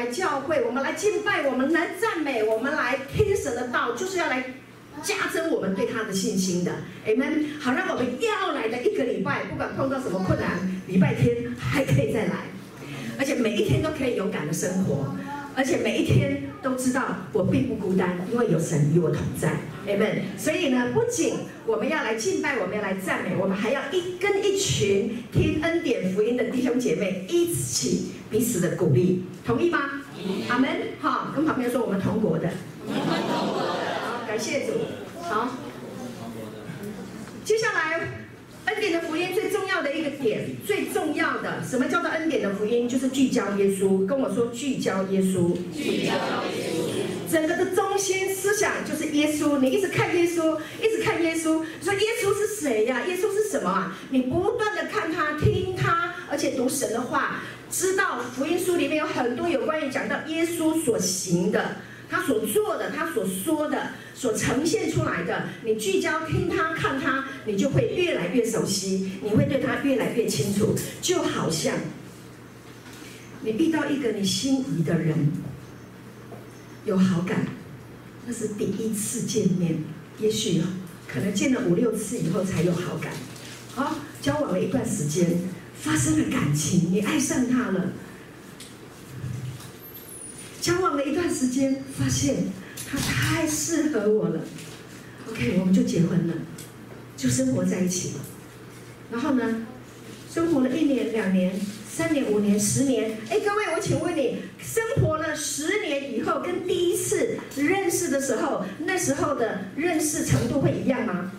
来教会，我们来敬拜，我们来赞美，我们来听神的道，就是要来加增我们对他的信心的。Amen。好，让我们要来的一个礼拜，不管碰到什么困难，礼拜天还可以再来，而且每一天都可以勇敢的生活。而且每一天都知道我并不孤单，因为有神与我同在，Amen。所以呢，不仅我们要来敬拜，我们要来赞美，我们还要一跟一群听恩典福音的弟兄姐妹一起彼此的鼓励，同意吗？阿门。好，跟旁边说我们同国的，我们同国的。好，感谢主。好，接下来。恩典的福音最重要的一个点，最重要的，什么叫做恩典的福音？就是聚焦耶稣。跟我说，聚焦耶稣。聚焦耶稣。整个的中心思想就是耶稣。你一直看耶稣，一直看耶稣。说耶稣是谁呀？耶稣是什么啊？你不断的看他，听他，而且读神的话，知道福音书里面有很多有关于讲到耶稣所行的。他所做的，他所说的，所呈现出来的，你聚焦听他看他，你就会越来越熟悉，你会对他越来越清楚。就好像你遇到一个你心仪的人，有好感，那是第一次见面，也许可能见了五六次以后才有好感。好，交往了一段时间，发生了感情，你爱上他了。交往了一段时间，发现他太适合我了，OK，我们就结婚了，就生活在一起了。然后呢，生活了一年、两年、三年、五年、十年。哎，各位，我请问你，生活了十年以后，跟第一次认识的时候，那时候的认识程度会一样吗？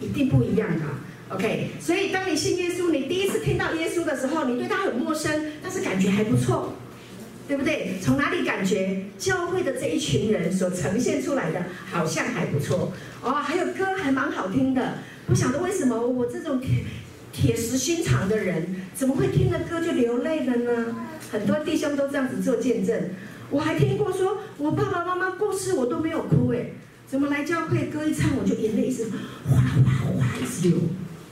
一定不一样的。OK，所以当你信耶稣，你第一次听到耶稣的时候，你对他很陌生，但是感觉还不错。对不对？从哪里感觉教会的这一群人所呈现出来的好像还不错哦，还有歌还蛮好听的。不晓得为什么我这种铁铁石心肠的人，怎么会听了歌就流泪了呢？很多弟兄都这样子做见证。我还听过说，我爸爸妈妈过世我都没有哭哎，怎么来教会歌一唱我就眼泪一直哗啦哗啦哗啦一直流。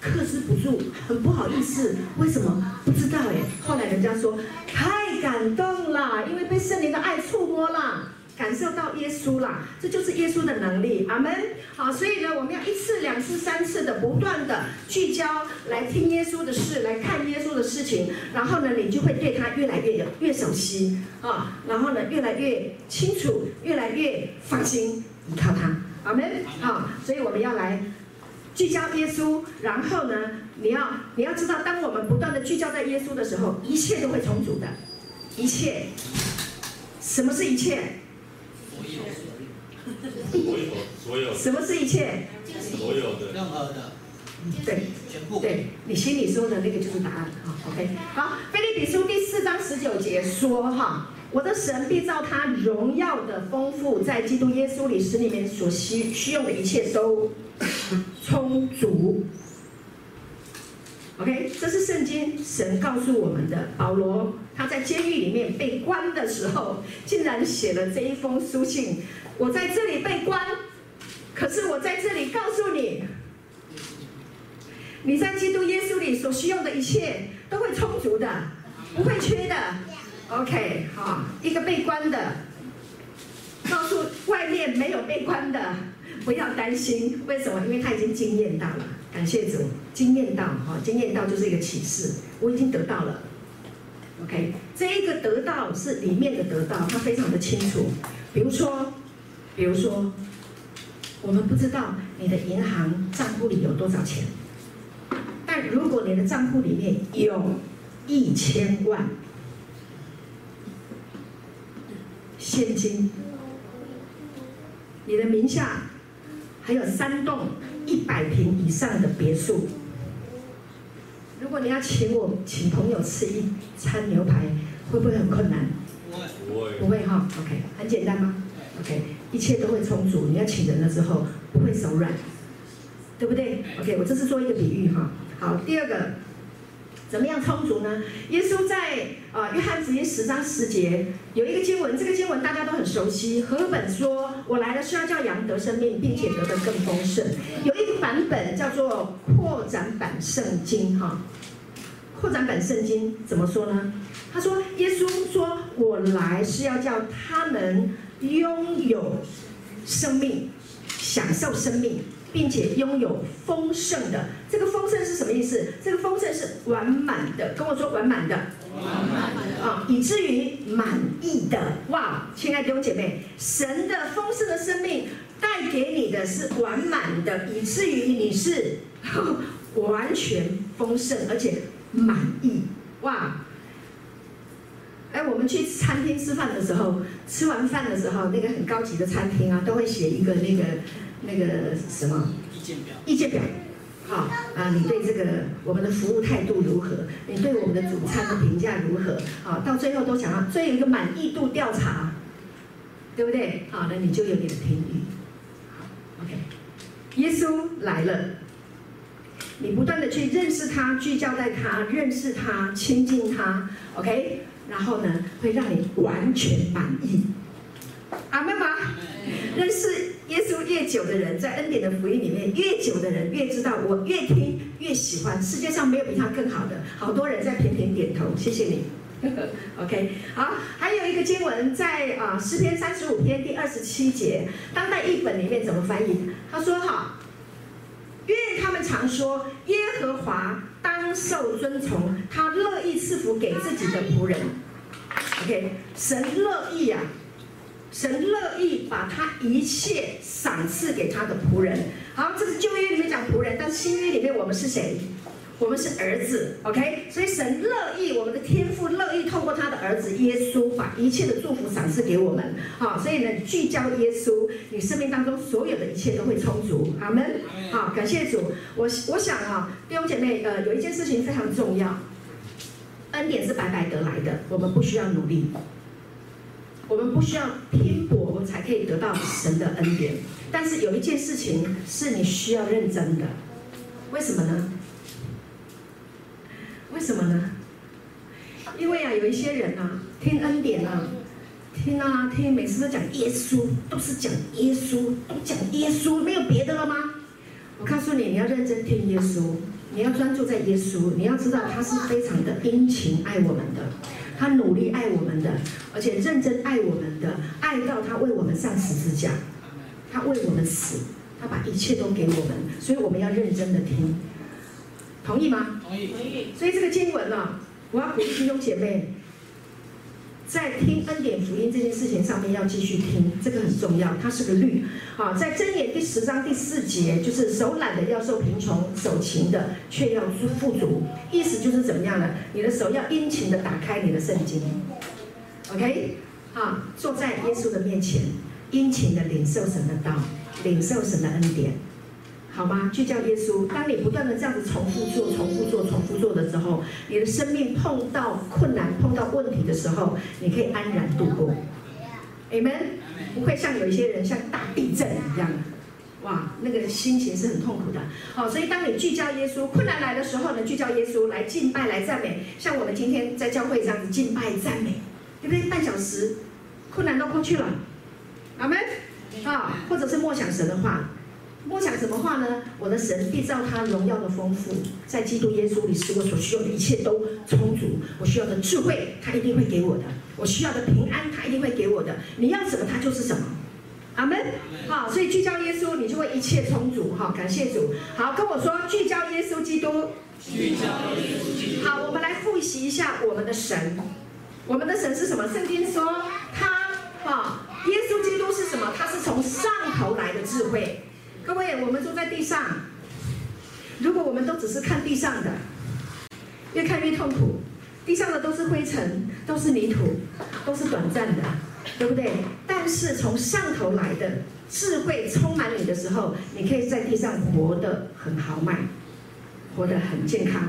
克制不住，很不好意思，为什么？不知道哎。后来人家说太感动了，因为被圣灵的爱触摸了，感受到耶稣了，这就是耶稣的能力。阿门。好，所以呢，我们要一次、两次、三次的不断的聚焦来听耶稣的事，来看耶稣的事情，然后呢，你就会对他越来越有越熟悉啊，然后呢，越来越清楚，越来越放心依靠他。阿门。好，所以我们要来。聚焦耶稣，然后呢，你要你要知道，当我们不断的聚焦在耶稣的时候，一切都会重组的，一切。什么是一切？所有，所有，所有。什么是一切？所有的，任何的。对，全部。对，你心里说的那个就是答案。好，OK。好，菲利比书第四章十九节说哈。我的神必照他荣耀的丰富，在基督耶稣里使你们所需需用的一切都充足。OK，这是圣经神告诉我们的。保罗他在监狱里面被关的时候，竟然写了这一封书信。我在这里被关，可是我在这里告诉你，你在基督耶稣里所需要的一切都会充足的，不会缺的。OK，好，一个被关的，告诉外面没有被关的，不要担心。为什么？因为他已经经验到了。感谢主，经验到哈，经验到就是一个启示，我已经得到了。OK，这一个得到是里面的得到，他非常的清楚。比如说，比如说，我们不知道你的银行账户里有多少钱，但如果你的账户里面有一千万。现金，你的名下还有三栋一百平以上的别墅。如果你要请我请朋友吃一餐牛排，会不会很困难？不会，不会哈。OK，很简单吗？OK，一切都会充足。你要请人的时候不会手软，对不对？OK，我这是做一个比喻哈。好，第二个。怎么样充足呢？耶稣在啊、啊、约翰福音十章十节有一个经文，这个经文大家都很熟悉。和本说：“我来了是要叫羊得生命，并且得的更丰盛。”有一个版本叫做扩展版圣经哈。扩展版圣经怎么说呢？他说：“耶稣说，我来是要叫他们拥有生命，享受生命，并且拥有丰盛的。这个丰盛是什么意思？这个丰盛是完满的。跟我说完满的，啊，以至于满意的。哇，亲爱的弟兄姐妹，神的丰盛的生命带给你的是完满的，以至于你是 完全丰盛，而且满意。哇！”哎，我们去餐厅吃饭的时候，吃完饭的时候，那个很高级的餐厅啊，都会写一个那个那个什么意见表。意见表，好啊，你对这个我们的服务态度如何？你对我们的主餐的评价如何？好，到最后都想要最后一个满意度调查，对不对？好，那你就有你的评语。好，OK，耶稣来了，你不断的去认识他，聚焦在他，认识他，亲近他，OK。然后呢，会让你完全满意。阿们吗？认识耶稣越久的人，在恩典的福音里面越久的人，越知道我越听越喜欢。世界上没有比他更好的。好多人在频频点头，谢谢你。OK，好，还有一个经文在啊诗篇三十五篇第二十七节，当代译本里面怎么翻译？他说：“哈，愿他们常说耶和华。”当受尊崇，他乐意赐福给自己的仆人。OK，神乐意啊，神乐意把他一切赏赐给他的仆人。好，这是旧约里面讲仆人，但新约里面我们是谁？我们是儿子，OK，所以神乐意，我们的天父乐意透过他的儿子耶稣，把一切的祝福赏赐给我们。好，所以呢，聚焦耶稣，你生命当中所有的一切都会充足。阿门。好，感谢主。我我想啊，弟兄姐妹，呃，有一件事情非常重要，恩典是白白得来的，我们不需要努力，我们不需要拼搏，我们才可以得到神的恩典。但是有一件事情是你需要认真的，为什么呢？为什么呢？因为啊，有一些人啊，听恩典啊，听啊听，每次都讲耶稣，都是讲耶稣，都讲耶稣，没有别的了吗？我告诉你，你要认真听耶稣，你要专注在耶稣，你要知道他是非常的殷勤爱我们的，他努力爱我们的，而且认真爱我们的，爱到他为我们上十字架，他为我们死，他把一切都给我们，所以我们要认真的听。同意吗？同意。同意。所以这个经文呢、啊，我要鼓励弟兄姐妹，在听恩典福音这件事情上面要继续听，这个很重要，它是个律。好，在箴言第十章第四节，就是手懒的要受贫穷，手勤的却要富足。意思就是怎么样呢？你的手要殷勤的打开你的圣经，OK？好，坐在耶稣的面前，殷勤的领受神的道，领受神的恩典。好吗？聚焦耶稣。当你不断的这样子重复做、重复做、重复做的时候，你的生命碰到困难、碰到问题的时候，你可以安然度过。Amen。不会像有一些人像大地震一样，哇，那个心情是很痛苦的。好，所以当你聚焦耶稣，困难来的时候呢，聚焦耶稣来敬拜、来赞美，像我们今天在教会这样子敬拜、赞美，对不对？半小时，困难都过去了。阿门。啊，或者是默想神的话。默想什么话呢？我的神必照他荣耀的丰富，在基督耶稣里，使我所需要的一切都充足。我需要的智慧，他一定会给我的；我需要的平安，他一定会给我的。你要什么，他就是什么。阿门。好，所以聚焦耶稣，你就会一切充足。好，感谢主。好，跟我说，聚焦耶稣基督。聚焦耶稣基督。好，我们来复习一下我们的神。我们的神是什么？圣经说他，哈，耶稣基督是什么？他是从上头来的智慧。各位，我们坐在地上，如果我们都只是看地上的，越看越痛苦。地上的都是灰尘，都是泥土，都是短暂的，对不对？但是从上头来的智慧充满你的时候，你可以在地上活得很豪迈，活得很健康，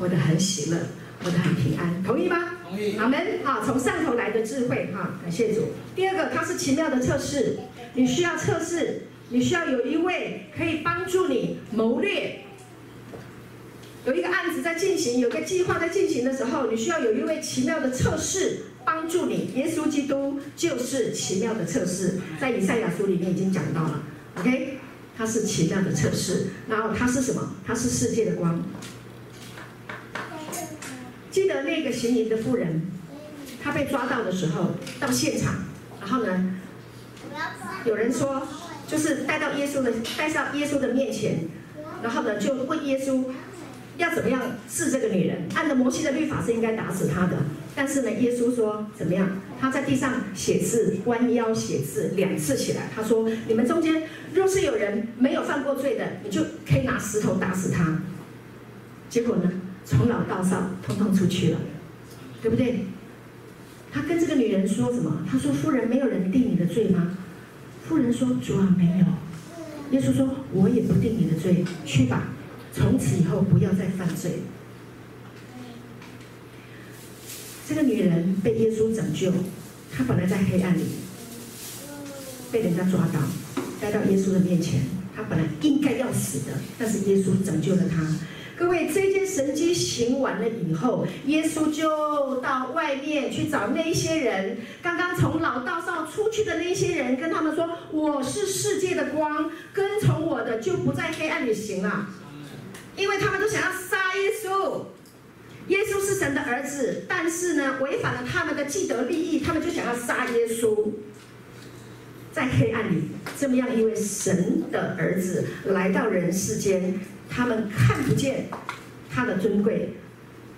活得很喜乐，活得很平安。同意吗？同意。阿门。啊，从上头来的智慧，哈，感谢主。第二个，它是奇妙的测试，你需要测试。你需要有一位可以帮助你谋略，有一个案子在进行，有个计划在进行的时候，你需要有一位奇妙的测试帮助你。耶稣基督就是奇妙的测试，在以赛亚书里面已经讲到了。OK，他是奇妙的测试，然后他是什么？他是世界的光。记得那个行淫的妇人，他被抓到的时候，到现场，然后呢，有人说，就是带到耶稣的，带上耶稣的面前，然后呢，就问耶稣，要怎么样治这个女人？按照摩西的律法是应该打死她的，但是呢，耶稣说怎么样？他在地上写字，弯腰写字，两次起来，他说：你们中间若是有人没有犯过罪的，你就可以拿石头打死他。结果呢，从老到少，通通出去了，对不对？他跟这个女人说什么？他说：“夫人，没有人定你的罪吗？”妇人说：“主啊，没有。”耶稣说：“我也不定你的罪，去吧，从此以后不要再犯罪。”这个女人被耶稣拯救，她本来在黑暗里，被人家抓到，带到耶稣的面前，她本来应该要死的，但是耶稣拯救了她。各位，这件神迹行完了以后，耶稣就到外面去找那些人，刚刚从老道上出去的那些人，跟他们说：“我是世界的光，跟从我的就不在黑暗里行了。”因为他们都想要杀耶稣，耶稣是神的儿子，但是呢，违反了他们的既得利益，他们就想要杀耶稣。在黑暗里，这么样一位神的儿子来到人世间。他们看不见他的尊贵，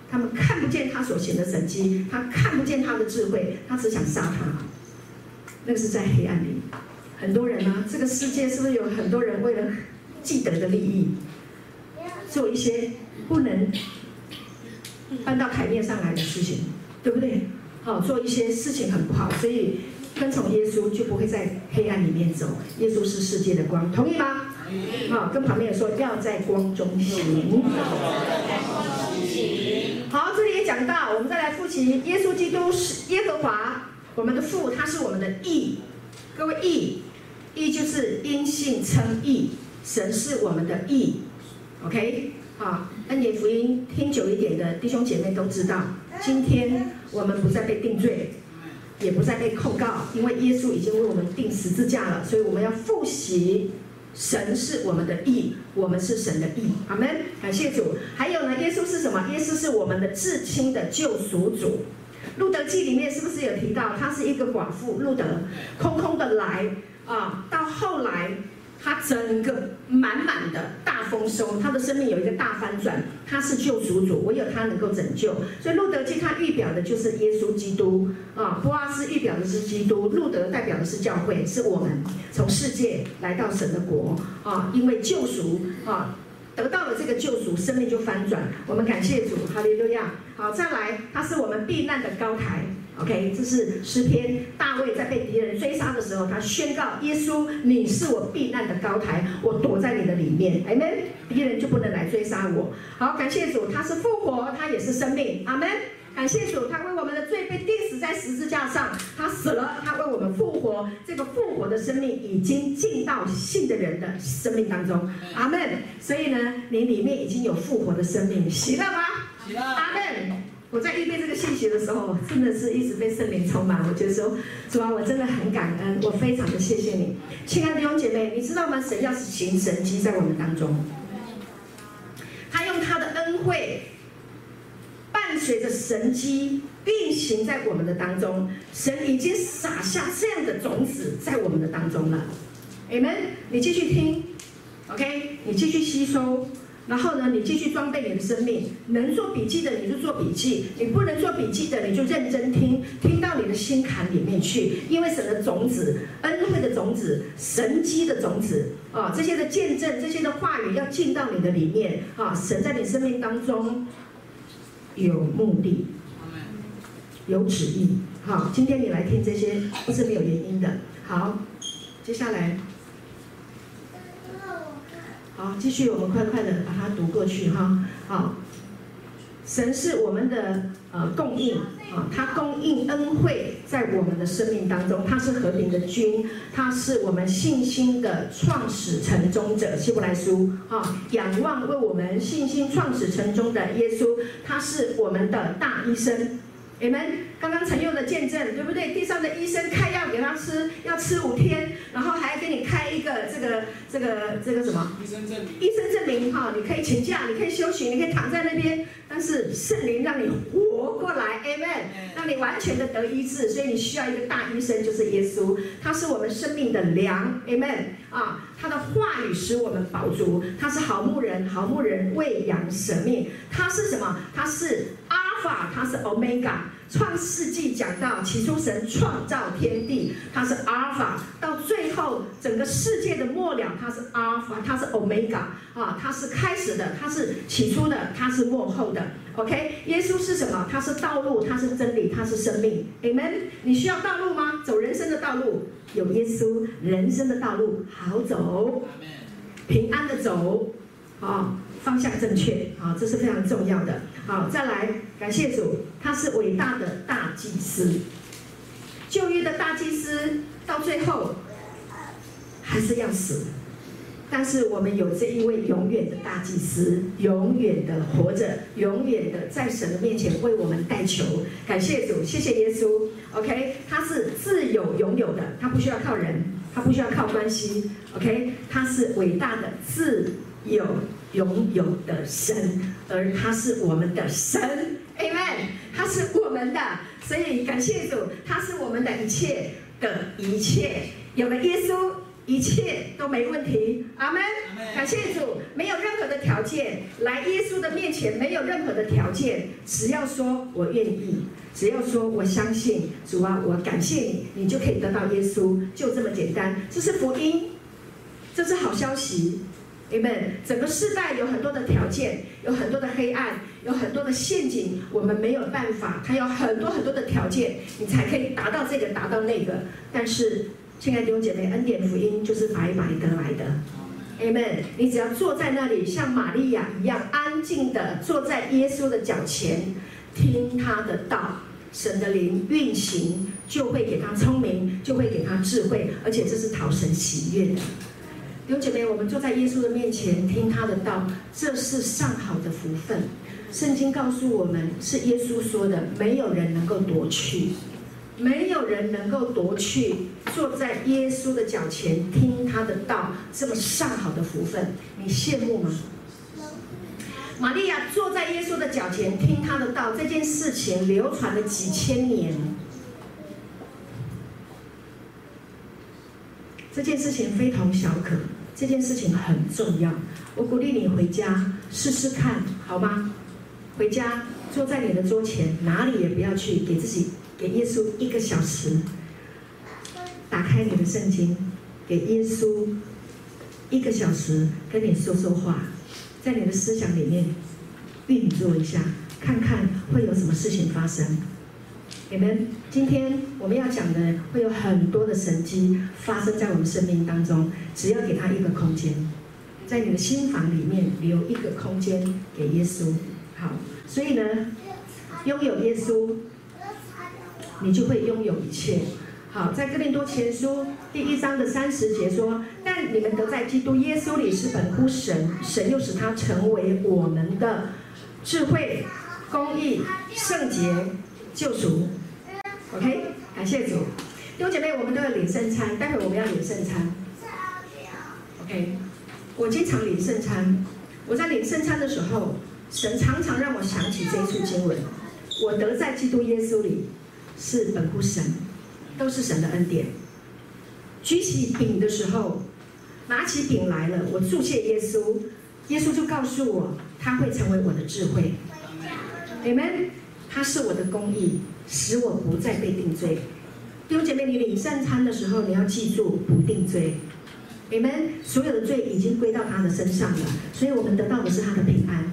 他们看不见他所行的神迹，他看不见他的智慧，他只想杀他。那个是在黑暗里，很多人呢，这个世界是不是有很多人为了既得的利益，做一些不能搬到台面上来的事情，对不对？好，做一些事情很不好，所以跟从耶稣就不会在黑暗里面走。耶稣是世界的光，同意吗？好，跟旁边说，要在光中行。好，这里也讲到，我们再来复习，耶稣基督是耶和华，我们的父，他是我们的义。各位义，义就是因信称义，神是我们的义。OK，好，恩典福音听久一点的弟兄姐妹都知道，今天我们不再被定罪，也不再被控告，因为耶稣已经为我们钉十字架了，所以我们要复习。神是我们的义，我们是神的义，阿门。感谢主。还有呢，耶稣是什么？耶稣是我们的至亲的救赎主。路德记里面是不是有提到，他是一个寡妇，路德空空的来啊，到后来。他整个满满的大丰收，他的生命有一个大翻转。他是救赎主，唯有他能够拯救。所以路德记他预表的就是耶稣基督啊，波阿斯预表的是基督，路德代表的是教会，是我们从世界来到神的国啊，因为救赎啊，得到了这个救赎，生命就翻转。我们感谢主，哈利路亚。好，再来，他是我们避难的高台。OK，这是诗篇。大卫在被敌人追杀的时候，他宣告：“耶稣，你是我避难的高台，我躲在你的里面。”阿门。敌人就不能来追杀我。好，感谢主，他是复活，他也是生命。阿门。感谢主，他为我们的罪被钉死在十字架上，他死了，他为我们复活。这个复活的生命已经进到信的人的生命当中。阿门。所以呢，你里面已经有复活的生命，喜乐吗？喜乐。阿门。我在预备这个信息的时候，真的是一直被圣灵充满。我觉得说，主啊，我真的很感恩，我非常的谢谢你，亲爱的弟兄姐妹，你知道吗？神要是行神迹在我们当中，他用他的恩惠，伴随着神迹运行在我们的当中，神已经撒下这样的种子在我们的当中了。Amen，你继续听，OK，你继续吸收。然后呢，你继续装备你的生命。能做笔记的你就做笔记，你不能做笔记的你就认真听，听到你的心坎里面去。因为神的种子、恩惠的种子、神迹的种子啊，这些的见证、这些的话语要进到你的里面啊。神在你生命当中有目的，有旨意。好，今天你来听这些不是没有原因的。好，接下来。好，继续，我们快快的把它读过去哈。好，神是我们的呃供应啊，他供应恩惠在我们的生命当中，他是和平的君，他是我们信心的创始成终者。希伯来书啊，仰望为我们信心创始成终的耶稣，他是我们的大医生。你们刚刚陈佑的见证，对不对？地上的医生开药给他吃，要吃五天，然后还给你开一个这个这个这个什么？医生证明。医生证明哈，你可以请假，你可以休息，你可以躺在那边，但是圣灵让你活过来，Amen，让你完全的得医治。所以你需要一个大医生，就是耶稣，他是我们生命的粮，Amen。啊，他的话语使我们饱足，他是好牧人，好牧人喂养舍命，他是什么？他是阿。法，他是 Omega。创世纪讲到起初神创造天地，它是阿尔法。到最后整个世界的末了，它是阿尔法，它是 Omega 啊，它是开始的，它是起初的，它是末后的。OK，耶稣是什么？他是道路，他是真理，他是生命。Amen。你需要道路吗？走人生的道路，有耶稣，人生的道路好走，平安的走，啊。方向正确，好，这是非常重要的。好，再来，感谢主，他是伟大的大祭司。旧约的大祭司到最后还是要死，但是我们有这一位永远的大祭司，永远的活着，永远的在神的面前为我们代求。感谢主，谢谢耶稣。OK，他是自有永有的，他不需要靠人，他不需要靠关系。OK，他是伟大的自有。拥有的神，而他是我们的神，Amen。他是我们的，所以感谢主，他是我们的一切的一切。有了耶稣，一切都没问题。阿门。感谢主，没有任何的条件，来耶稣的面前没有任何的条件，只要说我愿意，只要说我相信主啊，我感谢你，你就可以得到耶稣，就这么简单。这是福音，这是好消息。你们整个世代有很多的条件，有很多的黑暗，有很多的陷阱，我们没有办法。它有很多很多的条件，你才可以达到这个，达到那个。但是，亲爱的弟兄姐妹，恩典福音就是白白得来的。Amen。你只要坐在那里，像玛利亚一样安静的坐在耶稣的脚前，听他的道，神的灵运行，就会给他聪明，就会给他智慧，而且这是讨神喜悦的。有姐妹，我们坐在耶稣的面前听他的道，这是上好的福分。圣经告诉我们，是耶稣说的，没有人能够夺去，没有人能够夺去坐在耶稣的脚前听他的道，这么上好的福分，你羡慕吗？玛利亚坐在耶稣的脚前听他的道，这件事情流传了几千年。这件事情非同小可。这件事情很重要，我鼓励你回家试试看，好吗？回家坐在你的桌前，哪里也不要去，给自己给耶稣一个小时，打开你的圣经，给耶稣一个小时跟你说说话，在你的思想里面运作一下，看看会有什么事情发生。你们今天我们要讲的会有很多的神迹发生在我们生命当中，只要给他一个空间，在你的心房里面留一个空间给耶稣。好，所以呢，拥有耶稣，你就会拥有一切。好，在哥林多前书第一章的三十节说：“但你们得在基督耶稣里是本乎神，神又使他成为我们的智慧、公义、圣洁。”救赎，OK，感谢主。弟兄姐妹，我们都要领圣餐，待会我们要领圣餐。OK，我经常领圣餐。我在领圣餐的时候，神常常让我想起这一处经文：我得在基督耶稣里，是本乎神，都是神的恩典。举起饼的时候，拿起饼来了，我祝谢耶稣，耶稣就告诉我，他会成为我的智慧。Amen。他是我的公义，使我不再被定罪。弟兄姐妹，你领圣餐的时候，你要记住不定罪。你们所有的罪已经归到他的身上了，所以我们得到的是他的平安。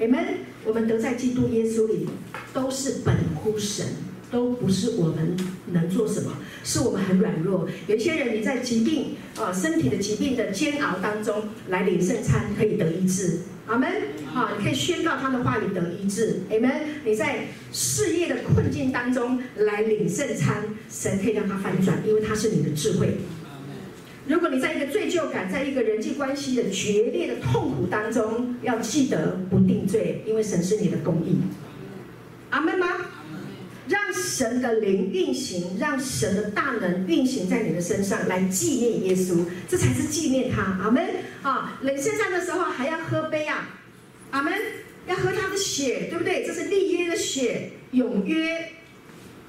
你们我们得在基督耶稣里，都是本乎神，都不是我们能做什么，是我们很软弱。有些人你在疾病啊，身体的疾病的煎熬当中来领圣餐，可以得医治。阿门！好，你可以宣告他的话语得医治。阿门！你在事业的困境当中来领圣餐，神可以让他翻转，因为他是你的智慧。如果你在一个罪疚感，在一个人际关系的决裂的痛苦当中，要记得不定罪，因为神是你的公义。阿门吗？让神的灵运行，让神的大能运行在你的身上，来纪念耶稣，这才是纪念他。阿门。啊，领圣餐的时候还要喝杯啊，阿门，要喝他的血，对不对？这是立约的血，永约。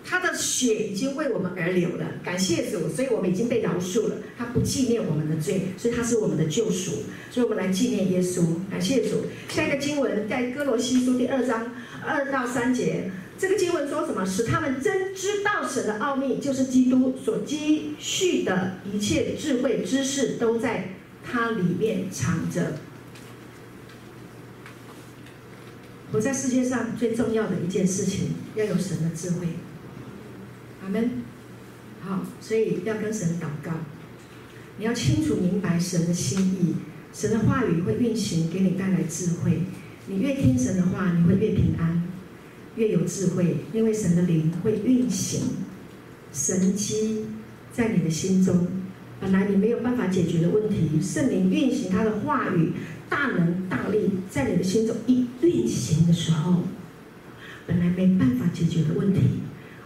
他的血已经为我们而流了，感谢主，所以我们已经被饶恕了。他不纪念我们的罪，所以他是我们的救赎。所以我们来纪念耶稣，感谢主。下一个经文在哥罗西书第二章二到三节，这个经文说什么？使他们真知道神的奥秘，就是基督所积蓄的一切智慧知识，都在他里面藏着。活在世界上最重要的一件事情，要有神的智慧。阿门。好，所以要跟神祷告。你要清楚明白神的心意，神的话语会运行，给你带来智慧。你越听神的话，你会越平安，越有智慧，因为神的灵会运行神机在你的心中。本来你没有办法解决的问题，圣灵运行他的话语，大能大力在你的心中一运行的时候，本来没办法解决的问题。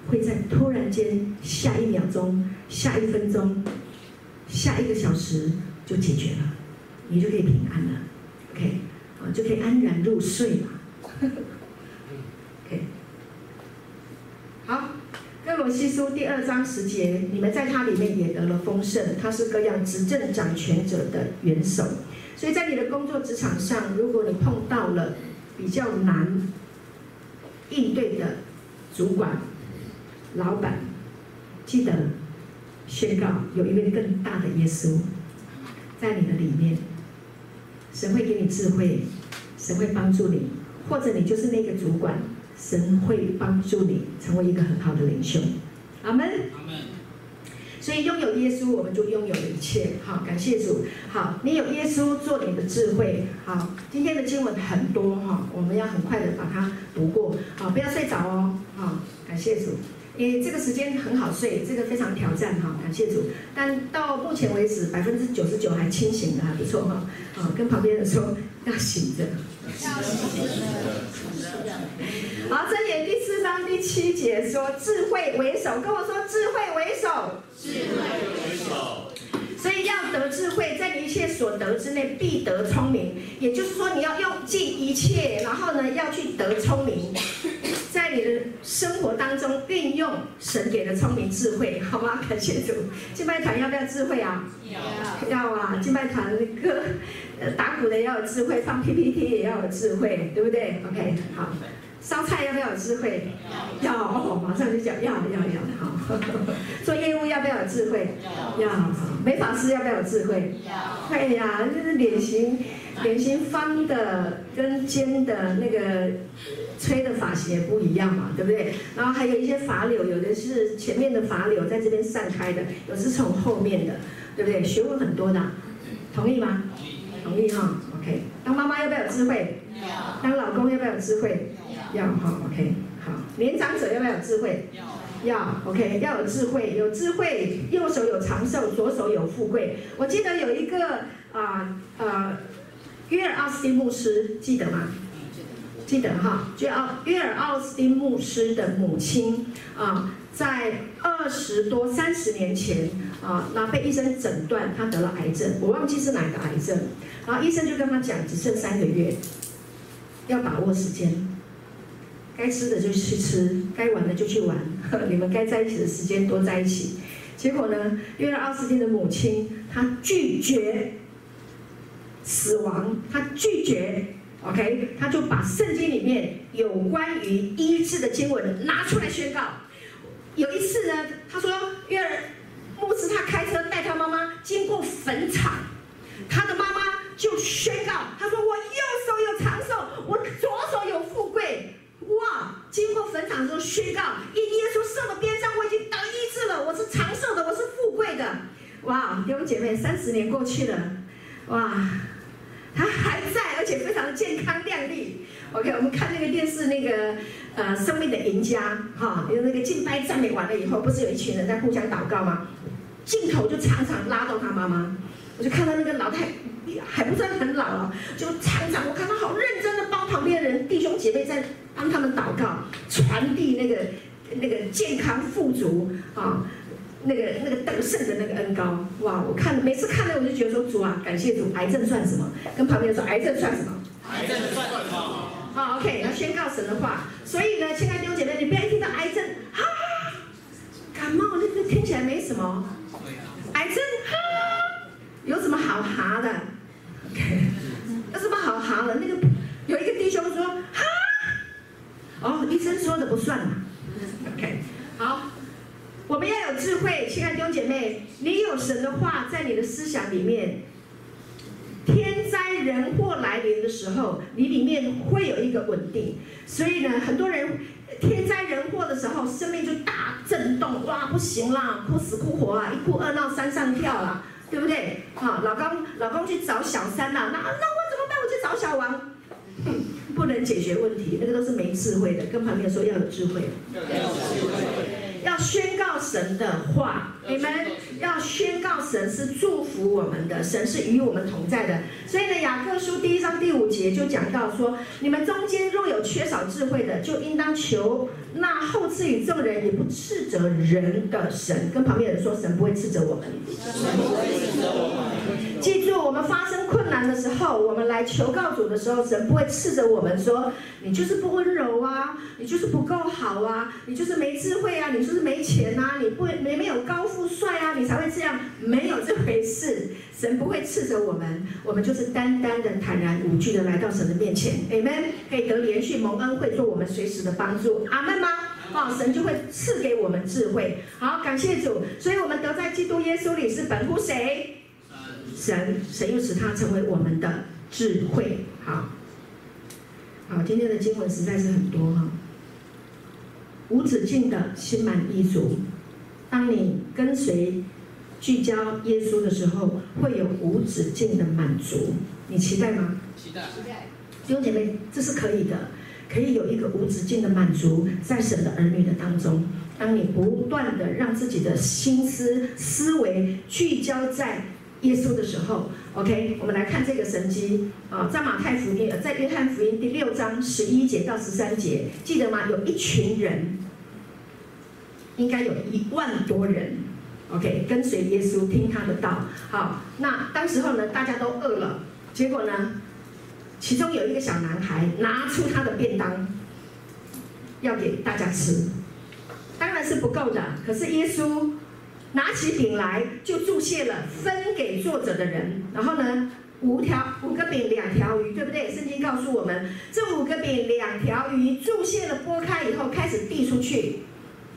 会在突然间，下一秒钟、下一分钟、下一个小时就解决了，你就可以平安了，OK，啊，就可以安然入睡嘛，OK，好，哥罗西书第二章十节，你们在他里面也得了丰盛，他是各样执政掌权者的元首，所以在你的工作职场上，如果你碰到了比较难应对的主管，老板，记得宣告有一位更大的耶稣在你的里面，神会给你智慧，神会帮助你，或者你就是那个主管，神会帮助你成为一个很好的领袖。阿门。阿门。所以拥有耶稣，我们就拥有了一切。好，感谢主。好，你有耶稣做你的智慧。好，今天的经文很多哈，我们要很快的把它读过。好，不要睡着哦。好，感谢主。诶，这个时间很好睡，这个非常挑战哈，感谢主。但到目前为止，百分之九十九还清醒的，还不错哈。啊，跟旁边人说。要醒着。好，箴言第四章第七节说：“智慧为首。”跟我说：“智慧为首。”智慧为首。所以要得智慧，在你一切所得之内必得聪明。也就是说，你要用尽一切，然后呢，要去得聪明。在你的生活当中运用神给的聪明智慧，好吗？感谢主。敬拜团要不要智慧啊？要。要啊！敬拜团那个呃打鼓的要有智慧，放 PPT 也要有智慧，对不对？OK，好。烧菜要不要有智慧？要。要哦，马上就讲要要要。好。做业务要不要有智慧？要。要。美发师要不要有智慧？要。哎呀，就是脸型脸型方的跟尖的那个。吹的发型也不一样嘛，对不对？然后还有一些发柳，有的是前面的发柳在这边散开的，有的是从后面的，对不对？学问很多的，同意吗？同意哈，OK。当妈妈要不要有智慧？要。当老公要不要有智慧？要。要哈，OK。好，年长者要不要有智慧？要。要，OK。要有智慧，有智慧，右手有长寿，左手有富贵。我记得有一个啊啊，约尔奥斯汀牧师，记得吗？记得哈，就奥约尔奥斯汀牧师的母亲啊，在二十多三十年前啊，那被医生诊断他得了癌症，我忘记是哪个癌症，然后医生就跟他讲，只剩三个月，要把握时间，该吃的就去吃，该玩的就去玩，你们该在一起的时间多在一起。结果呢，约尔奥斯汀的母亲她拒绝死亡，她拒绝。OK，他就把圣经里面有关于医治的经文拿出来宣告。有一次呢，他说，约尔牧师他开车带他妈妈经过坟场，他的妈妈就宣告，他说：“我右手有长寿，我左手有富贵。”哇！经过坟场的时候宣告，因耶稣受的鞭伤，我已经得医治了，我是长寿的，我是富贵的。哇！弟兄姐妹，三十年过去了，哇！他还在，而且非常的健康靓丽。OK，我们看那个电视，那个呃，生命的赢家，哈，有那个敬拜赞美完了以后，不是有一群人在互相祷告吗？镜头就常常拉到他妈妈，我就看到那个老太还不算很老了，就常常我看他好认真的帮旁边的人弟兄姐妹在帮他们祷告，传递那个那个健康富足啊，那个那个得胜的那个恩高，哇！我看每次看了我就觉得说主啊，感谢主，癌症算什么？跟旁边人说癌症算什么？癌症算什么？好，OK，要宣告神的话。所以呢，亲爱的弟兄姐妹，你不要一听到癌症，哈，感冒那个听起来没什么，癌症哈，有什么好哈的？OK，有什么好哈的？那个有一个弟兄说哈，哦，医生说的不算嘛。OK，好，我们要有智慧，亲爱的弟兄姐妹，你有神的话在你的思想里面。天灾人祸来临的时候，你里面会有一个稳定。所以呢，很多人天灾人祸的时候，生命就大震动，哇，不行啦，哭死哭活啊，一哭二闹三上吊啦，对不对？啊，老公老公去找小三啦，那那我怎么办？我去找小王，不能解决问题，那个都是没智慧的。跟旁边说要有智慧。要宣告神的话，你们要宣告神是祝福我们的，神是与我们同在的。所以呢，雅各书第一章第五节就讲到说：你们中间若有缺少智慧的，就应当求那后赐与众人也不斥责人的神。跟旁边人说，神不会斥责我们。记住，我们发生困难的时候，我们来求告主的时候，神不会斥责我们说：你就是不温柔啊，你就是不够好啊，你就是没智慧啊，你就。是没钱呐，你不没没有高富帅啊，你才会这样，没有这回事。神不会斥责我们，我们就是单单的坦然无惧的来到神的面前，Amen。可以得连续蒙恩惠，做我们随时的帮助，阿门吗？哦，神就会赐给我们智慧。好，感谢主。所以我们得在基督耶稣里是本乎谁？神，神又使他成为我们的智慧。好，好，今天的经文实在是很多哈。无止境的心满意足。当你跟随、聚焦耶稣的时候，会有无止境的满足。你期待吗？期待。期待。弟兄姐妹，这是可以的，可以有一个无止境的满足在神的儿女的当中。当你不断的让自己的心思、思维聚焦在耶稣的时候，OK，我们来看这个神迹啊，在马太福音，在约翰福音第六章十一节到十三节，记得吗？有一群人。应该有一万多人，OK，跟随耶稣听他的道。好，那当时候呢，大家都饿了，结果呢，其中有一个小男孩拿出他的便当，要给大家吃，当然是不够的。可是耶稣拿起饼来就祝谢了，分给坐着的人。然后呢，五条五个饼两条鱼，对不对？圣经告诉我们，这五个饼两条鱼祝谢了，拨开以后开始递出去。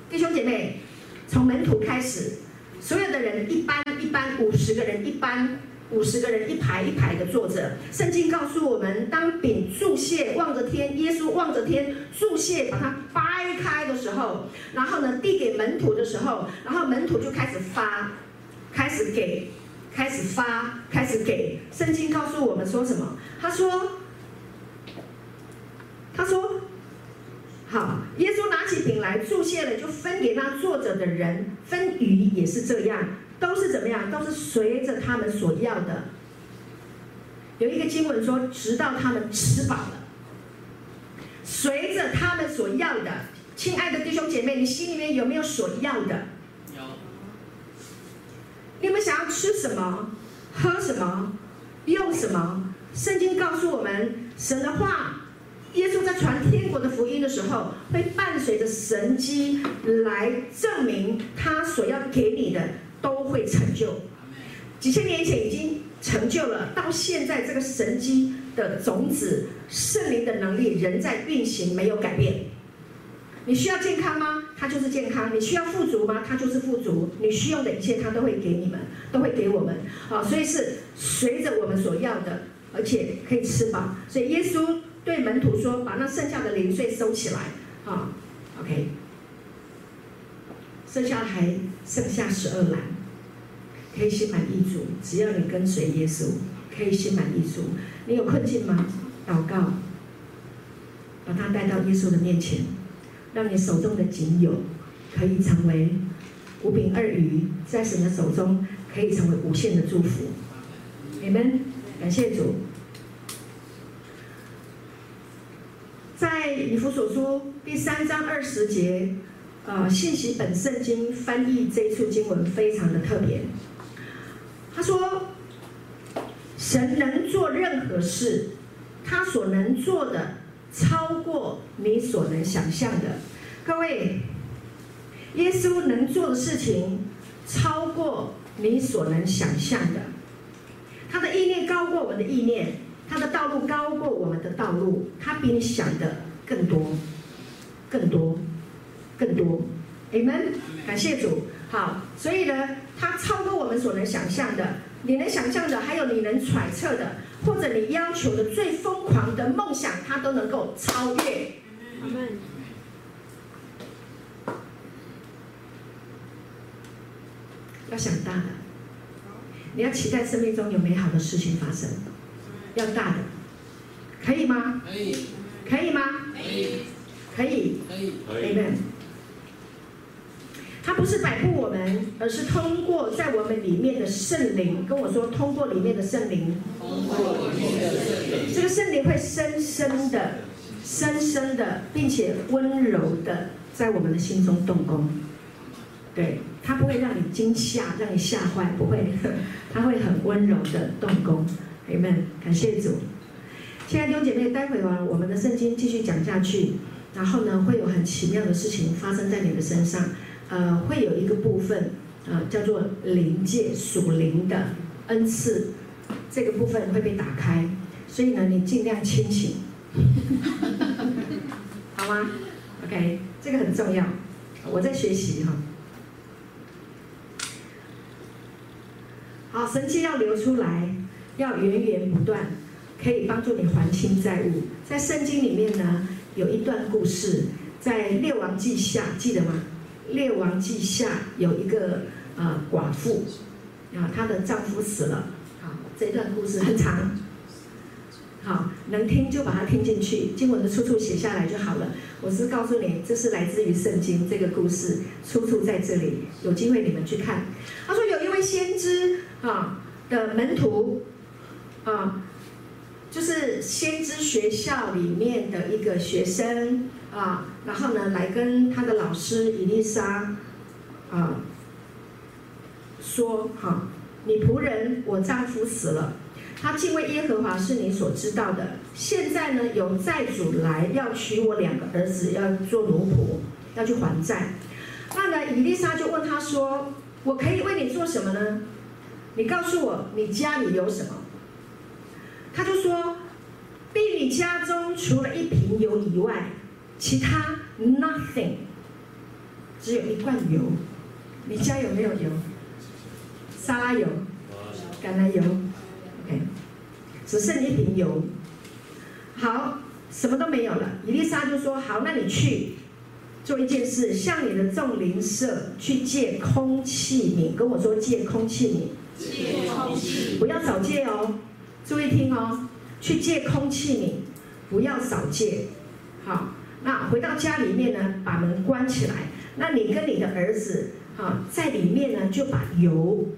弟兄姐妹，从门徒开始，所有的人一班一班，五十个人一班，五十个人一排一排的坐着。圣经告诉我们，当饼祝谢，望着天，耶稣望着天祝谢，把它掰开的时候，然后呢，递给门徒的时候，然后门徒就开始发，开始给，开始发，开始给。圣经告诉我们说什么？他说，他说。好，耶稣拿起饼来，祝谢了，就分给那坐着的人。分鱼也是这样，都是怎么样？都是随着他们所要的。有一个经文说，直到他们吃饱了，随着他们所要的。亲爱的弟兄姐妹，你心里面有没有所要的？有。你们想要吃什么？喝什么？用什么？圣经告诉我们，神的话。耶稣在传天国的福音的时候，会伴随着神迹来证明他所要给你的都会成就。几千年前已经成就了，到现在这个神迹的种子、圣灵的能力仍在运行，没有改变。你需要健康吗？他就是健康。你需要富足吗？他就是富足。你需要的一切，他都会给你们，都会给我们。好，所以是随着我们所要的，而且可以吃饱。所以耶稣。对门徒说：“把那剩下的零碎收起来，啊，OK，剩下还剩下十二篮，可以心满意足。只要你跟随耶稣，可以心满意足。你有困境吗？祷告，把它带到耶稣的面前，让你手中的仅有可以成为五饼二鱼，在神的手中可以成为无限的祝福。你们感谢主。”在以弗所书第三章二十节，呃信息本圣经翻译这一处经文非常的特别。他说，神能做任何事，他所能做的超过你所能想象的。各位，耶稣能做的事情超过你所能想象的，他的意念高过我们的意念，他的道路高过我们的道路，他比你想的更多，更多，更多。Amen，感谢主。好，所以呢，他超过我们所能想象的，你能想象的，还有你能揣测的，或者你要求的最疯狂的梦想，他都能够超越。Amen。要想大的，你要期待生命中有美好的事情发生，要大的，可以吗？可以，可以吗？可以，可以，可以，Amen。他不是摆布我们，而是通过在我们里面的圣灵跟我说，通过里面的圣灵，通过里面的圣灵，这个圣灵会深深的、深深的，并且温柔的在我们的心中动工。对，他不会让你惊吓，让你吓坏，不会，他会很温柔的动工。Amen，感谢主。亲爱的弟兄姐妹，待会儿我们的圣经继续讲下去，然后呢，会有很奇妙的事情发生在你的身上。呃，会有一个部分，呃，叫做灵界属灵的恩赐，这个部分会被打开，所以呢，你尽量清醒，好吗？OK，这个很重要，我在学习哈。好，神迹要流出来，要源源不断，可以帮助你还清债务。在圣经里面呢，有一段故事，在列王记下，记得吗？列王记下有一个呃寡妇，啊，她的丈夫死了。好，这段故事很长。好，能听就把它听进去，经文的出处写下来就好了。我是告诉你，这是来自于圣经这个故事，出处在这里，有机会你们去看。他说有一位先知。啊的门徒，啊，就是先知学校里面的一个学生啊，然后呢，来跟他的老师以利沙，啊，说哈，你仆人我丈夫死了，他敬畏耶和华是你所知道的，现在呢有债主来要娶我两个儿子，要做奴仆，要去还债，那呢以利沙就问他说，我可以为你做什么呢？你告诉我，你家里有什么？他就说，婢女家中除了一瓶油以外，其他 nothing，只有一罐油。你家有没有油？沙拉油、橄榄油，OK，只剩一瓶油。好，什么都没有了。伊丽莎就说：好，那你去做一件事，向你的众邻舍去借空气皿，跟我说借空气皿。借空气，不要找借哦，注意听哦，去借空气皿，不要少借。好，那回到家里面呢，把门关起来。那你跟你的儿子，啊，在里面呢，就把油，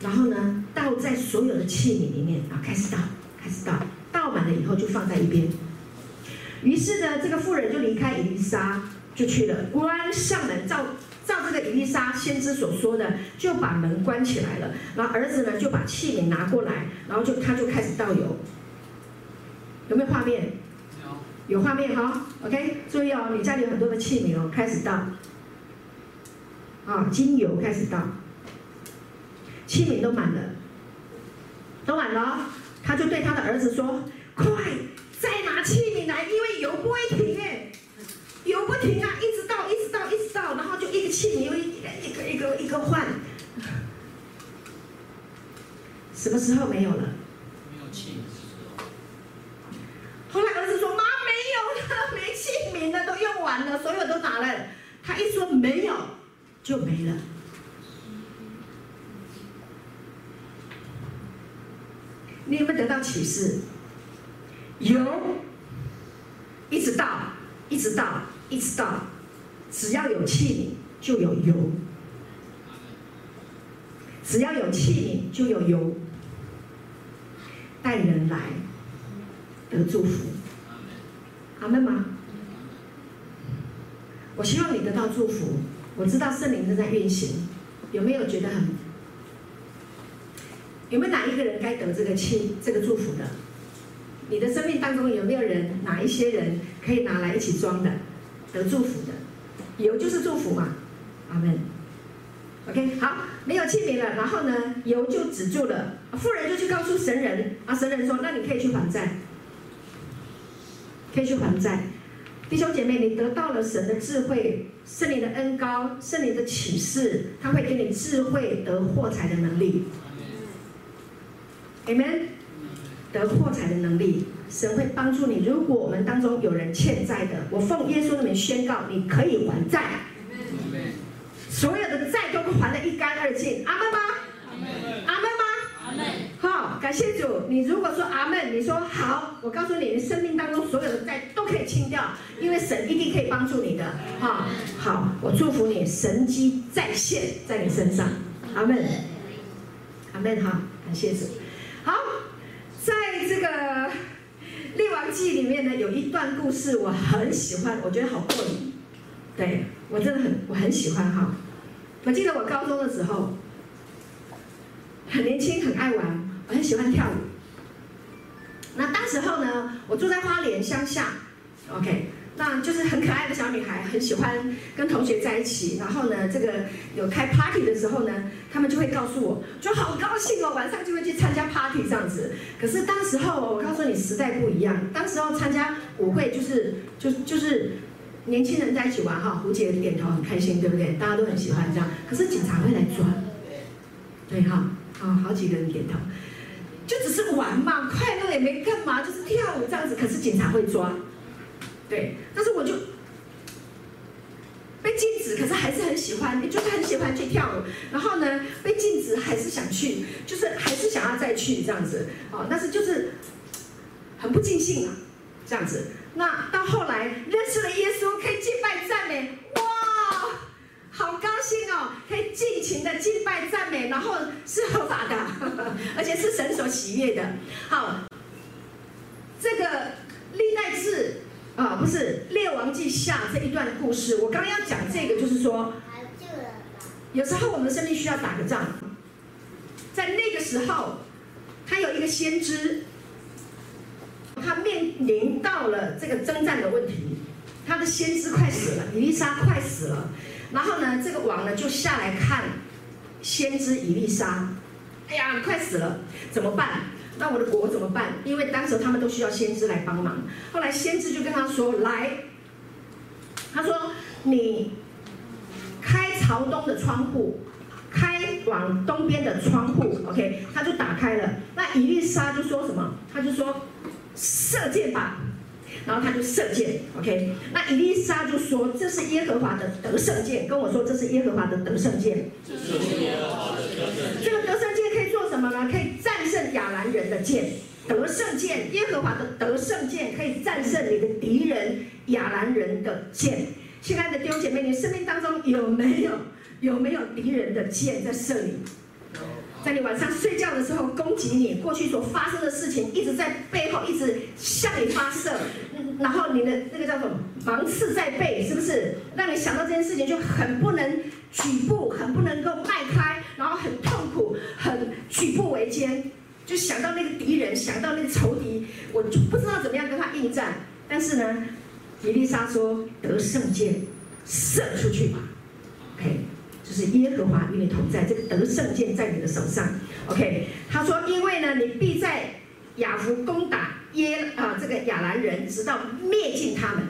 然后呢，倒在所有的器皿里面，啊，开始倒，开始倒，倒满了以后就放在一边。于是呢，这个妇人就离开以利沙，就去了，关上门，照。照这个以利沙先知所说的，就把门关起来了。然后儿子呢，就把器皿拿过来，然后就他就开始倒油。有没有画面？有。有画面哈，OK，注意哦，你家里有很多的器皿哦，开始倒。啊，精油开始倒，器皿都满了，都满了。他就对他的儿子说：“快，再拿器皿来，因为油不会停耶，油不停啊，一直到，一直到，一直到，然后就。”一个器皿又一个一个一个一个换，什么时候没有了？没有器皿。后来儿子说：“妈，没有了，没器皿了，都用完了，所有都拿了。”他一说没有，就没了。你有没有得到启示？油，一直到，一直倒，一直到，只要有气皿。就有油，只要有气皿就有油，带人来得祝福，阿门吗？我希望你得到祝福，我知道圣灵正在运行，有没有觉得很？有没有哪一个人该得这个气、这个祝福的？你的生命当中有没有人？哪一些人可以拿来一起装的，得祝福的？油就是祝福嘛，阿门。OK，好，没有器皿了，然后呢，油就止住了。富人就去告诉神人，啊，神人说：“那你可以去还债，可以去还债。”弟兄姐妹，你得到了神的智慧、圣灵的恩高、圣灵的启示，他会给你智慧得获财的能力。Amen。得破财的能力，神会帮助你。如果我们当中有人欠债的，我奉耶稣的名宣告，你可以还债。所有的债都会还得一干二净。阿门吗？阿门吗？阿门。好，感谢主。你如果说阿门，你说好，我告诉你，你生命当中所有的债都可以清掉，因为神一定可以帮助你的。哈，好，我祝福你，神迹再现在你身上。阿门。阿门。好，感谢主。好，在这个《列王记》里面呢，有一段故事我很喜欢，我觉得好过瘾。对，我真的很我很喜欢哈。我记得我高中的时候，很年轻，很爱玩，我很喜欢跳舞。那当时候呢，我住在花莲乡下，OK。那就是很可爱的小女孩，很喜欢跟同学在一起。然后呢，这个有开 party 的时候呢，他们就会告诉我，就好高兴哦，晚上就会去参加 party 这样子。可是当时候，我告诉你，时代不一样。当时候参加舞会就是就就是年轻人在一起玩哈，胡姐点头很开心，对不对？大家都很喜欢这样。可是警察会来抓，对哈，啊，好几个人点头，就只是玩嘛，快乐也没干嘛，就是跳舞这样子。可是警察会抓。对，但是我就被禁止，可是还是很喜欢，就是很喜欢去跳舞。然后呢，被禁止还是想去，就是还是想要再去这样子。哦，但是就是很不尽兴啊，这样子。那到后来认识了耶稣，可以敬拜赞美，哇，好高兴哦！可以尽情的敬拜赞美，然后是合法的，而且是神所喜悦的。好，这个历代志。啊，不是《列王记下》这一段故事。我刚刚要讲这个，就是说，有时候我们的生命需要打个仗。在那个时候，他有一个先知，他面临到了这个征战的问题，他的先知快死了，伊丽莎快死了。然后呢，这个王呢就下来看先知伊丽莎，哎呀，你快死了，怎么办？那我的国怎么办？因为当时他们都需要先知来帮忙。后来先知就跟他说：“来，他说你开朝东的窗户，开往东边的窗户，OK，他就打开了。那伊丽莎就说什么？他就说射箭吧，然后他就射箭，OK。那伊丽莎就说这是耶和华的得胜箭，跟我说这是耶和华的得胜箭。这是耶和华的得胜箭。这个得胜箭可以做什么呢？可以战胜亚兰人的剑，得胜剑，耶和华的得胜剑可以战胜你的敌人亚兰人的剑。亲爱的弟兄姐妹，你生命当中有没有有没有敌人的剑在这里？在你晚上睡觉的时候攻击你，过去所发生的事情一直在背后一直向你发射，然后你的那个叫做芒刺在背，是不是？让你想到这件事情就很不能举步，很不能够迈开，然后很痛苦，很举步维艰，就想到那个敌人，想到那个仇敌，我就不知道怎么样跟他应战。但是呢，以利沙说得胜箭射出去吧，OK。就是耶和华与你同在，这个得胜剑在你的手上。OK，他说，因为呢，你必在亚弗攻打耶啊这个亚兰人，直到灭尽他们。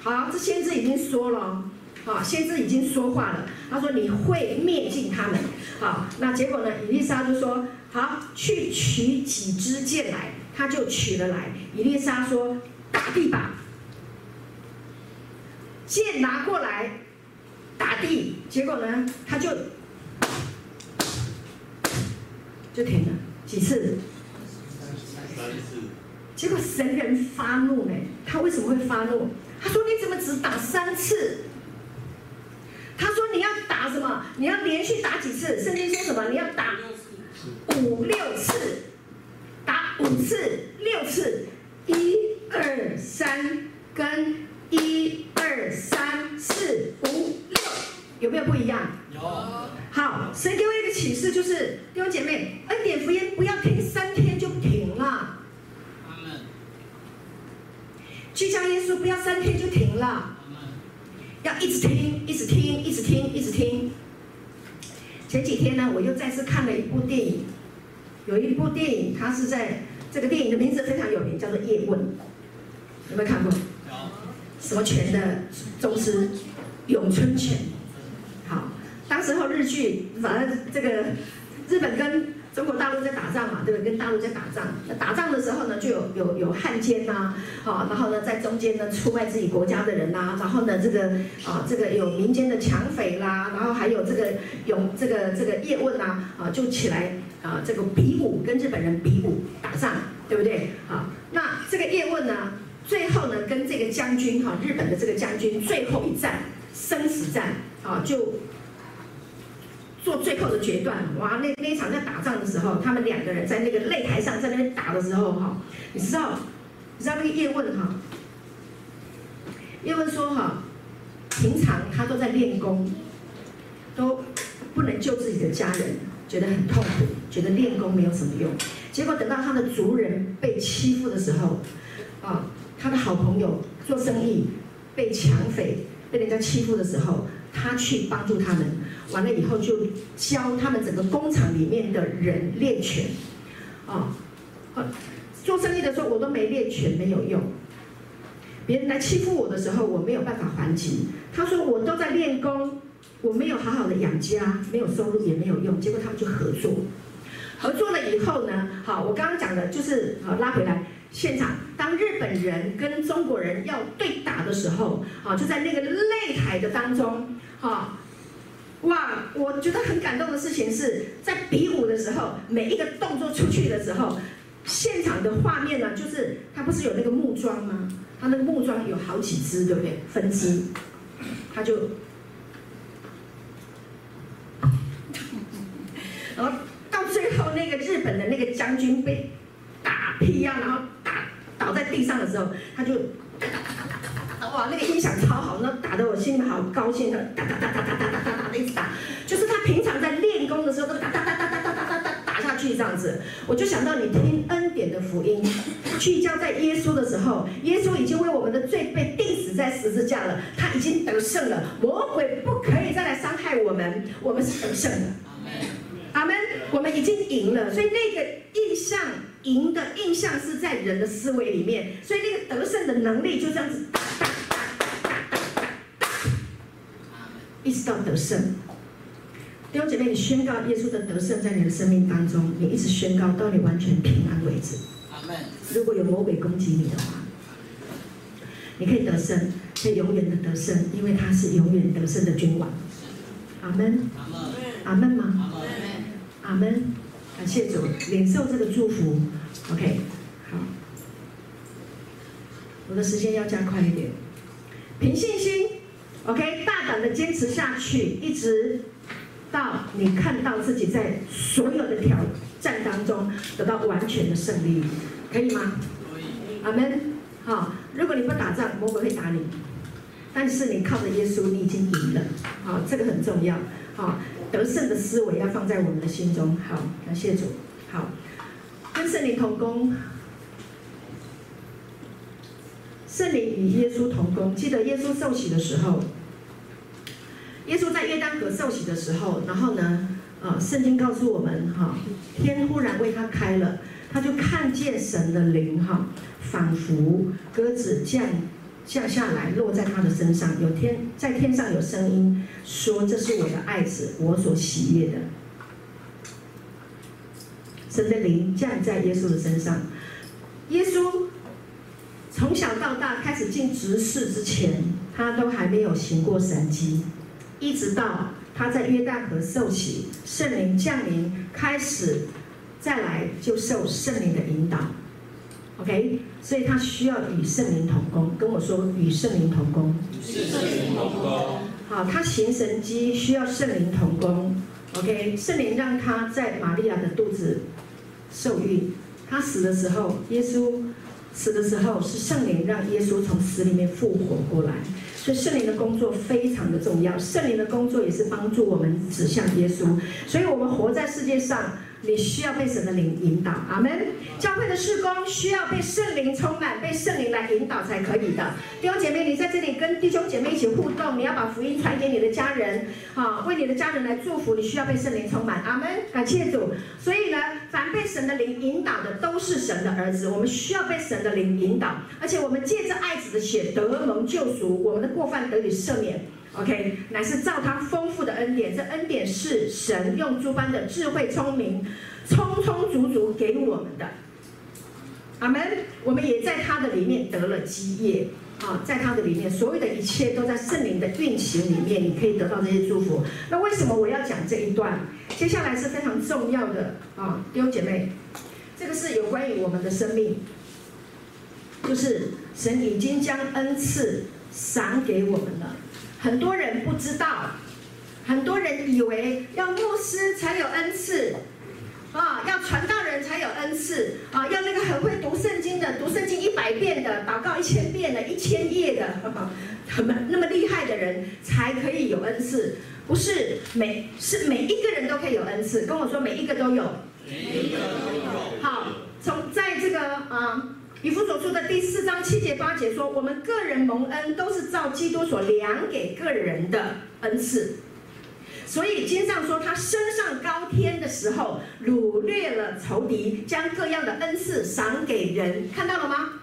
好，这先知已经说了，好，先知已经说话了。他说你会灭尽他们。好，那结果呢？以利沙就说，好，去取几支箭来，他就取了来。以利沙说，打地吧，剑拿过来。打地，结果呢，他就就停了几次，结果神人发怒呢，他为什么会发怒？他说：“你怎么只打三次？”他说：“你要打什么？你要连续打几次？圣经说什么？你要打五六次，打五次、六次，一二三跟一二三四。”有没有不一样？有。好，神给我一个启示，就是弟兄姐妹，恩典福音不要听三天就停了。聚焦耶稣，不要三天就停了，要一直听，一直听，一直听，一直听。前几天呢，我又再次看了一部电影，有一部电影，它是在这个电影的名字非常有名，叫做《叶问》，有没有看过？有。什么拳的宗师？咏春拳。当时候日剧，反正这个日本跟中国大陆在打仗嘛，对不对？跟大陆在打仗，那打仗的时候呢，就有有有汉奸呐，好，然后呢，在中间呢出卖自己国家的人呐，然后呢，这个啊，这个有民间的抢匪啦，然后还有这个有这个这个叶问呐，啊，就起来啊，这个比武跟日本人比武打仗，对不对？好，那这个叶问呢，最后呢，跟这个将军哈，日本的这个将军最后一战生死战啊，就。做最后的决断，哇！那那一场在打仗的时候，他们两个人在那个擂台上在那边打的时候，哈，你知道，你知道那个叶问哈，叶问说哈，平常他都在练功，都不能救自己的家人，觉得很痛苦，觉得练功没有什么用。结果等到他的族人被欺负的时候，啊，他的好朋友做生意被抢匪被人家欺负的时候，他去帮助他们。完了以后就教他们整个工厂里面的人练拳，啊，做生意的时候我都没练拳没有用，别人来欺负我的时候我没有办法还击。他说我都在练功，我没有好好的养家，没有收入也没有用。结果他们就合作，合作了以后呢，好，我刚刚讲的就是好拉回来现场，当日本人跟中国人要对打的时候，好，就在那个擂台的当中，好。哇，我觉得很感动的事情是在比武的时候，每一个动作出去的时候，现场的画面呢，就是他不是有那个木桩吗？他那个木桩有好几支，对不对？分支，他就，然后到最后那个日本的那个将军被打劈啊，然后打倒在地上的时候，他就。哇，那个音响超好，那打得我心里好高兴的，哒哒哒哒哒哒哒哒哒的一直打，就是他平常在练功的时候都哒哒哒哒哒哒哒哒打下去这样子，我就想到你听恩典的福音，聚焦在耶稣的时候，耶稣已经为我们的罪被钉死在十字架了，他已经得胜了，魔鬼不可以再来伤害我们，我们是得胜的，阿门，我们已经赢了，所以那个印象赢的印象是在人的思维里面，所以那个得胜的能力就这样子。一直到得胜，弟兄姐妹，你宣告耶稣的得胜在你的生命当中，你一直宣告到你完全平安为止。阿门。如果有魔鬼攻击你的话，你可以得胜，可以永远的得胜，因为他是永远得胜的君王。阿门。阿门吗？阿门。感谢主，领受这个祝福。OK，好，我的时间要加快一点，凭信心。OK，大胆的坚持下去，一直到你看到自己在所有的挑战当中得到完全的胜利，可以吗？可以。阿门。好，如果你不打仗，魔鬼会打你，但是你靠着耶稣，你已经赢了。好，这个很重要。好，得胜的思维要放在我们的心中。好，感谢主。好，跟圣灵同工。圣灵与耶稣同工，记得耶稣受洗的时候，耶稣在约旦河受洗的时候，然后呢，啊，圣经告诉我们，哈，天忽然为他开了，他就看见神的灵，哈，仿佛鸽子降降下来，落在他的身上，有天在天上有声音说：“这是我的爱子，我所喜悦的。”神的灵降在耶稣的身上，耶稣。从小到大，开始进执事之前，他都还没有行过神迹，一直到他在约旦河受洗，圣灵降临，开始再来就受圣灵的引导。OK，所以他需要与圣灵同工。跟我说，与圣灵同工。与圣灵同工。好，他行神迹需要圣灵同工。OK，圣灵让他在玛利亚的肚子受孕，他死的时候，耶稣。死的时候是圣灵让耶稣从死里面复活过来，所以圣灵的工作非常的重要，圣灵的工作也是帮助我们指向耶稣，所以我们活在世界上。你需要被神的灵引导，阿门。教会的事工需要被圣灵充满，被圣灵来引导才可以的。弟兄姐妹，你在这里跟弟兄姐妹一起互动，你要把福音传给你的家人，啊，为你的家人来祝福。你需要被圣灵充满，阿门。感谢主。所以呢，凡被神的灵引导的，都是神的儿子。我们需要被神的灵引导，而且我们借着爱子的血得蒙救赎，我们的过犯得以赦免。OK，乃是照他丰富的恩典，这恩典是神用诸般的智慧聪明，充充足足给我们的。阿门。我们也在他的里面得了基业啊，在他的里面，所有的一切都在圣灵的运行里面，你可以得到这些祝福。那为什么我要讲这一段？接下来是非常重要的啊，弟兄姐妹，这个是有关于我们的生命，就是神已经将恩赐赏给我们了。很多人不知道，很多人以为要牧师才有恩赐，啊，要传道人才有恩赐，啊，要那个很会读圣经的，读圣经一百遍的，祷告一千遍的，一千页的，很那么厉害的人才可以有恩赐。不是每是每一个人都可以有恩赐，跟我说每一个都有，每一个都有。好，从在这个啊。以弗所书的第四章七节八节说，我们个人蒙恩都是照基督所量给个人的恩赐。所以经上说，他升上高天的时候，掳掠了仇敌，将各样的恩赐赏给人。看到了吗？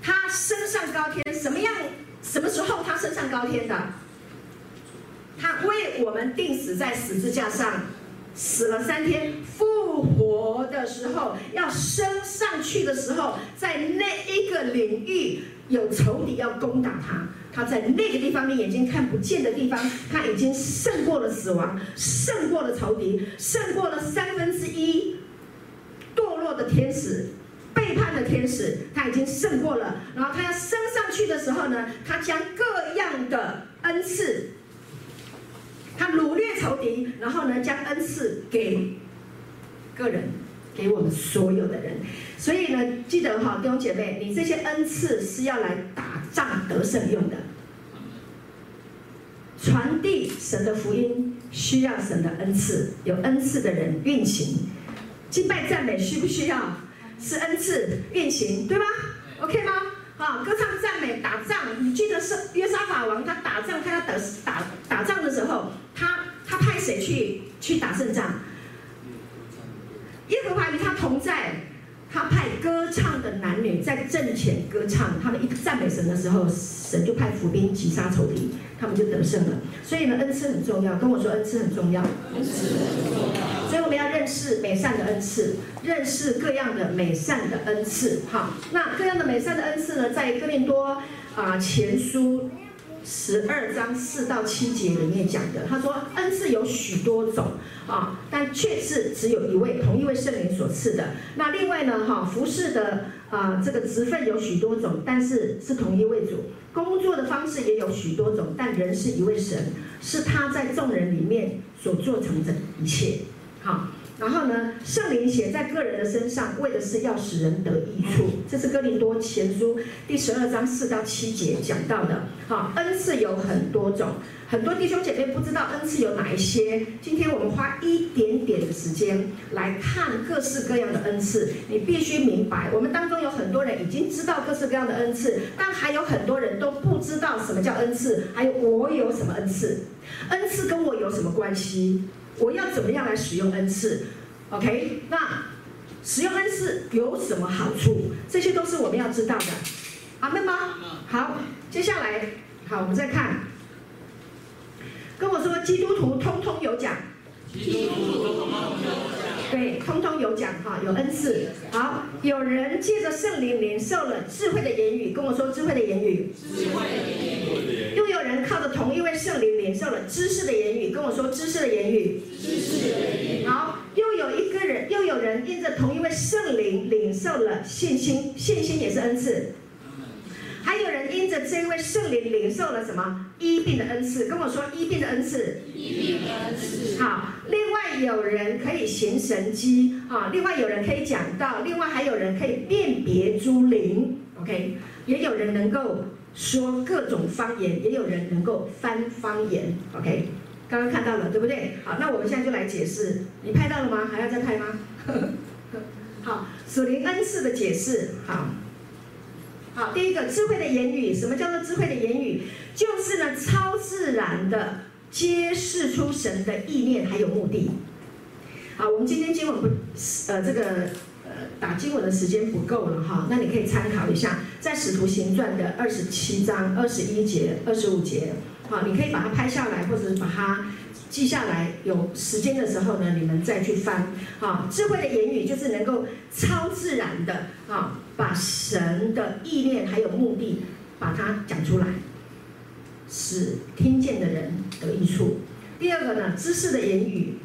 他升上高天，什么样？什么时候他升上高天的？他为我们钉死在十字架上。死了三天，复活的时候，要升上去的时候，在那一个领域有仇敌要攻打他，他在那个地方你眼睛看不见的地方，他已经胜过了死亡，胜过了仇敌，胜过了三分之一堕落的天使、背叛的天使，他已经胜过了。然后他要升上去的时候呢，他将各样的恩赐。他掳掠仇敌，然后呢，将恩赐给个人，给我们所有的人。所以呢，记得哈，弟兄姐妹，你这些恩赐是要来打仗得胜用的。传递神的福音需要神的恩赐，有恩赐的人运行。敬拜赞美需不需要？是恩赐运行，对吧？OK 吗？啊，歌唱赞美打仗，你记得是约沙法王他打仗，看他打打打仗的时候。他他派谁去去打胜仗？耶和华与他同在，他派歌唱的男女在阵前歌唱，他们一赞美神的时候，神就派伏兵击杀仇敌，他们就得胜了。所以呢，恩赐很重要。跟我说，恩赐很重要。恩赐很重要。所以我们要认识美善的恩赐，认识各样的美善的恩赐。好，那各样的美善的恩赐呢，在哥林多啊前书。十二章四到七节里面讲的，他说恩赐有许多种啊，但却是只有一位，同一位圣灵所赐的。那另外呢，哈，服侍的啊，这个职分有许多种，但是是同一位主。工作的方式也有许多种，但人是一位神，是他在众人里面所做成的一切。好。然后呢，圣灵写在个人的身上，为的是要使人得益处。这是哥林多前书第十二章四到七节讲到的。好，恩赐有很多种，很多弟兄姐妹不知道恩赐有哪一些。今天我们花一点点的时间来看各式各样的恩赐。你必须明白，我们当中有很多人已经知道各式各样的恩赐，但还有很多人都不知道什么叫恩赐，还有我有什么恩赐，恩赐跟我有什么关系？我要怎么样来使用恩赐？OK，那使用恩赐有什么好处？这些都是我们要知道的。阿门吗？好，接下来，好，我们再看，跟我说，基督徒通通有奖。对，通通有奖哈，有恩赐。好，有人借着圣灵领受了智慧的言语，跟我说智慧的言语。智慧的言语。又有人靠着同一位圣灵领受了知识的言语，跟我说知识的言语。知识的言语。好，又有一个人，又有人因着同一位圣灵领受了信心，信心也是恩赐。还有人因着这位圣灵领受了什么？医病的恩赐，跟我说医病的恩赐。医病的恩赐。好，另外有人可以行神迹，啊，另外有人可以讲道，另外还有人可以辨别诸灵。OK，也有人能够说各种方言，也有人能够翻方言。OK，刚刚看到了，对不对？好，那我们现在就来解释。你拍到了吗？还要再拍吗？好，属灵恩赐的解释。好，好，第一个智慧的言语，什么叫做智慧的言语？就是呢，超自然的揭示出神的意念还有目的。好，我们今天经文不，呃，这个呃。打经文的时间不够了哈，那你可以参考一下，在使徒行传的二十七章二十一节、二十五节，好，你可以把它拍下来，或者是把它记下来。有时间的时候呢，你们再去翻。好，智慧的言语就是能够超自然的啊，把神的意念还有目的把它讲出来，使听见的人得益处。第二个呢，知识的言语。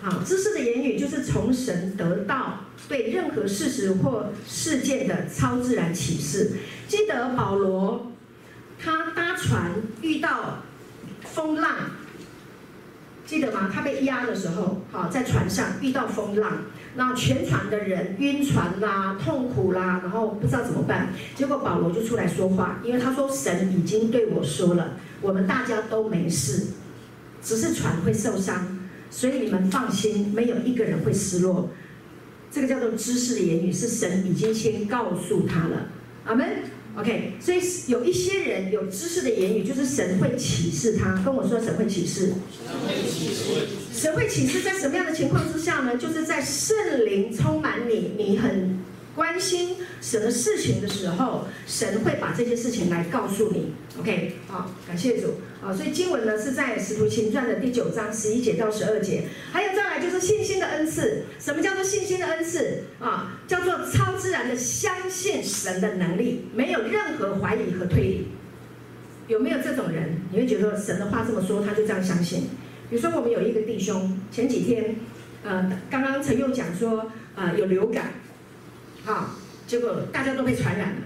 好，知识的言语就是从神得到对任何事实或事件的超自然启示。记得保罗，他搭船遇到风浪，记得吗？他被压的时候，好，在船上遇到风浪，那全船的人晕船啦、痛苦啦，然后不知道怎么办。结果保罗就出来说话，因为他说神已经对我说了，我们大家都没事，只是船会受伤。所以你们放心，没有一个人会失落。这个叫做知识的言语，是神已经先告诉他了。阿门。OK，所以有一些人有知识的言语，就是神会启示他。跟我说，神会启示。神会启示，在什么样的情况之下呢？就是在圣灵充满你，你很。关心什么事情的时候，神会把这些事情来告诉你。OK，好，感谢主。好，所以经文呢是在使徒行传的第九章十一节到十二节。还有再来就是信心的恩赐。什么叫做信心的恩赐？啊，叫做超自然的相信神的能力，没有任何怀疑和推理。有没有这种人？你会觉得神的话这么说，他就这样相信？比如说我们有一个弟兄，前几天，呃，刚刚陈佑讲说，呃，有流感。好，结果大家都被传染了，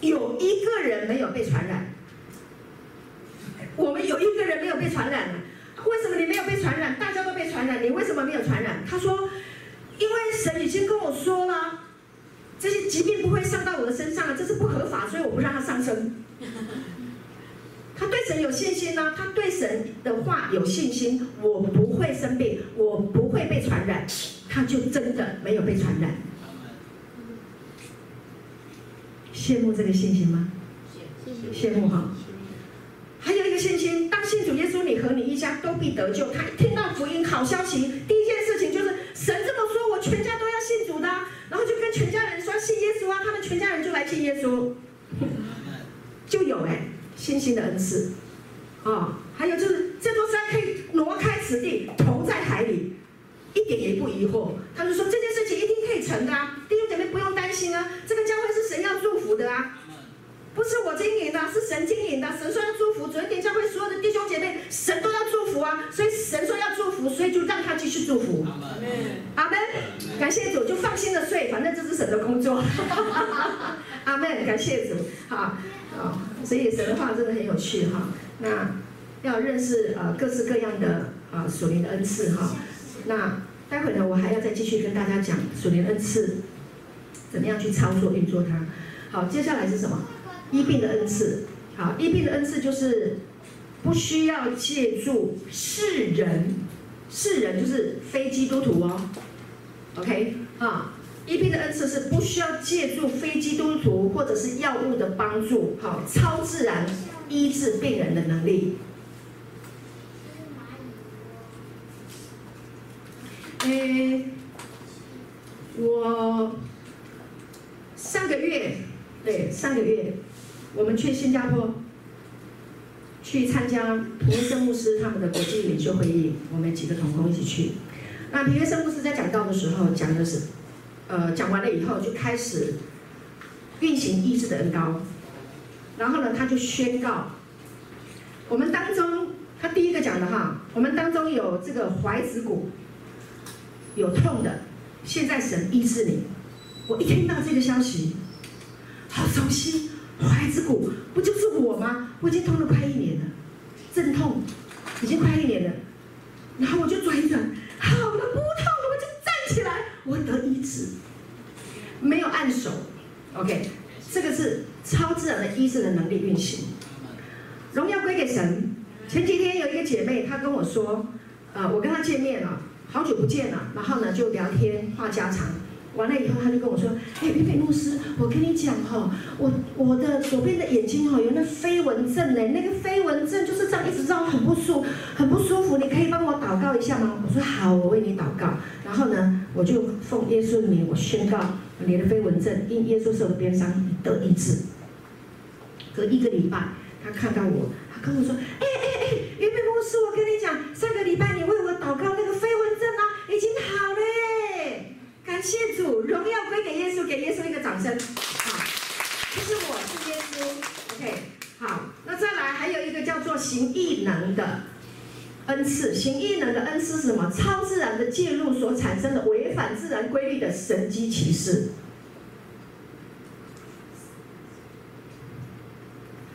有一个人没有被传染。我们有一个人没有被传染了，为什么你没有被传染？大家都被传染，你为什么没有传染？他说，因为神已经跟我说了，这些疾病不会上到我的身上了，这是不合法，所以我不让它上升。他对神有信心呢，他对神的话有信心，我不会生病，我不会被传染，他就真的没有被传染。羡慕这个信心吗？羡慕哈。还有一个信心，当信主耶稣，你和你一家都必得救。他一听到福音好消息，第一件事情就是神这么说，我全家都要信主的，然后就跟全家人说信耶稣啊，他们全家人就来信耶稣，就有哎信心的恩赐啊。还有就是这座山可以挪开此地，投在海里，一点也不疑惑。他就说这件事情一定可以成的啊。不用担心啊，这个教会是神要祝福的啊，不是我经营的，是神经营的。神说要祝福，主恩典教会所有的弟兄姐妹，神都要祝福啊，所以神说要祝福，所以就让他继续祝福。阿门，感谢主，就放心的睡，反正这是神的工作。阿门，感谢主，好，好，所以神的话真的很有趣哈。那要认识呃各式各样的啊属灵的恩赐哈。那待会呢，我还要再继续跟大家讲属灵恩赐。怎么样去操作运作它？好，接下来是什么？医病的恩赐。好，医病的恩赐就是不需要借助世人，世人就是非基督徒哦。OK 啊，医病的恩赐是不需要借助非基督徒或者是药物的帮助，好，超自然医治病人的能力。诶，我。上个月，对，上个月，我们去新加坡，去参加皮约生牧师他们的国际领袖会议，我们几个同工一起去。那皮约生牧师在讲道的时候讲的是，呃，讲完了以后就开始运行医治的恩膏，然后呢，他就宣告，我们当中，他第一个讲的哈，我们当中有这个怀子骨有痛的，现在神医治你。我一听到这个消息，好熟悉，怀子骨不就是我吗？我已经痛了快一年了，阵痛已经快一年了，然后我就转一转，好了，不痛了，我就站起来，我得医治，没有按手，OK，这个是超自然的医治的能力运行。荣耀归给神。前几天有一个姐妹，她跟我说，呃，我跟她见面了，好久不见了，然后呢就聊天话家常。完了以后，他就跟我说：“哎，佩佩牧师，我跟你讲哈，我我的左边的眼睛哈有那飞蚊症呢，那个飞蚊症就是这样一直让我，很不舒，很不舒服。你可以帮我祷告一下吗？”我说：“好，我为你祷告。”然后呢，我就奉耶稣的名，我宣告你的飞蚊症因耶稣受的鞭伤得医治。隔一个礼拜，他看到我，他跟我说：“哎哎哎，佩佩牧师，我跟你讲，上个礼拜你为我祷告那已经好了。”感谢主，荣耀归给耶稣，给耶稣一个掌声。好，这是我是耶稣。OK，好，那再来还有一个叫做行异能的恩赐。行异能的恩赐是什么？超自然的介入所产生的违反自然规律的神迹奇事。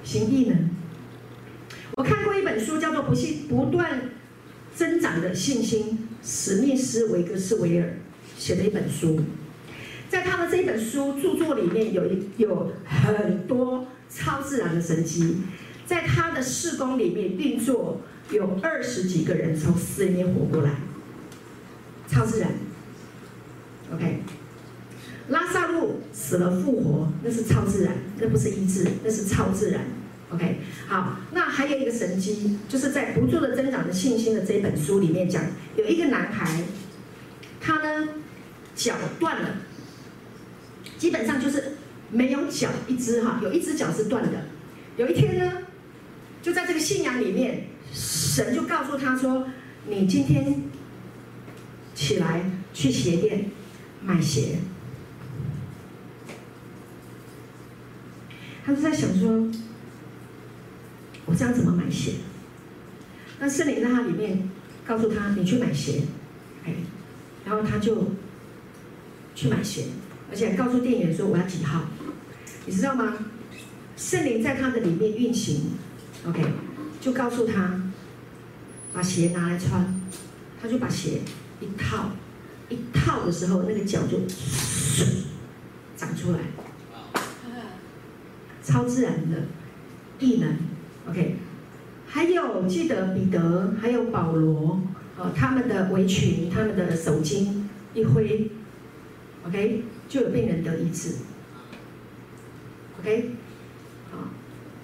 行异能，我看过一本书，叫做《不信不断增长的信心》，史密斯维格斯维尔。写的一本书，在他的这本书著作里面有一有很多超自然的神迹，在他的事工里面运作有二十几个人从死里面活过来，超自然。OK，拉萨路死了复活，那是超自然，那不是医治，那是超自然。OK，好，那还有一个神迹，就是在不住的增长的信心的这本书里面讲，有一个男孩，他呢。脚断了，基本上就是没有脚一只哈，有一只脚是断的。有一天呢，就在这个信仰里面，神就告诉他说：“你今天起来去鞋店买鞋。”他就在想说：“我这样怎么买鞋？”那圣灵在他里面告诉他：“你去买鞋。”哎，然后他就。去买鞋，而且告诉店员说我要几号，你知道吗？圣灵在他的里面运行，OK，就告诉他把鞋拿来穿，他就把鞋一套，一套的时候那个脚就 长出来，超自然的异能，OK，还有记得彼得还有保罗，哦，他们的围裙，他们的手巾一挥。OK，就有病人得医治。OK，好，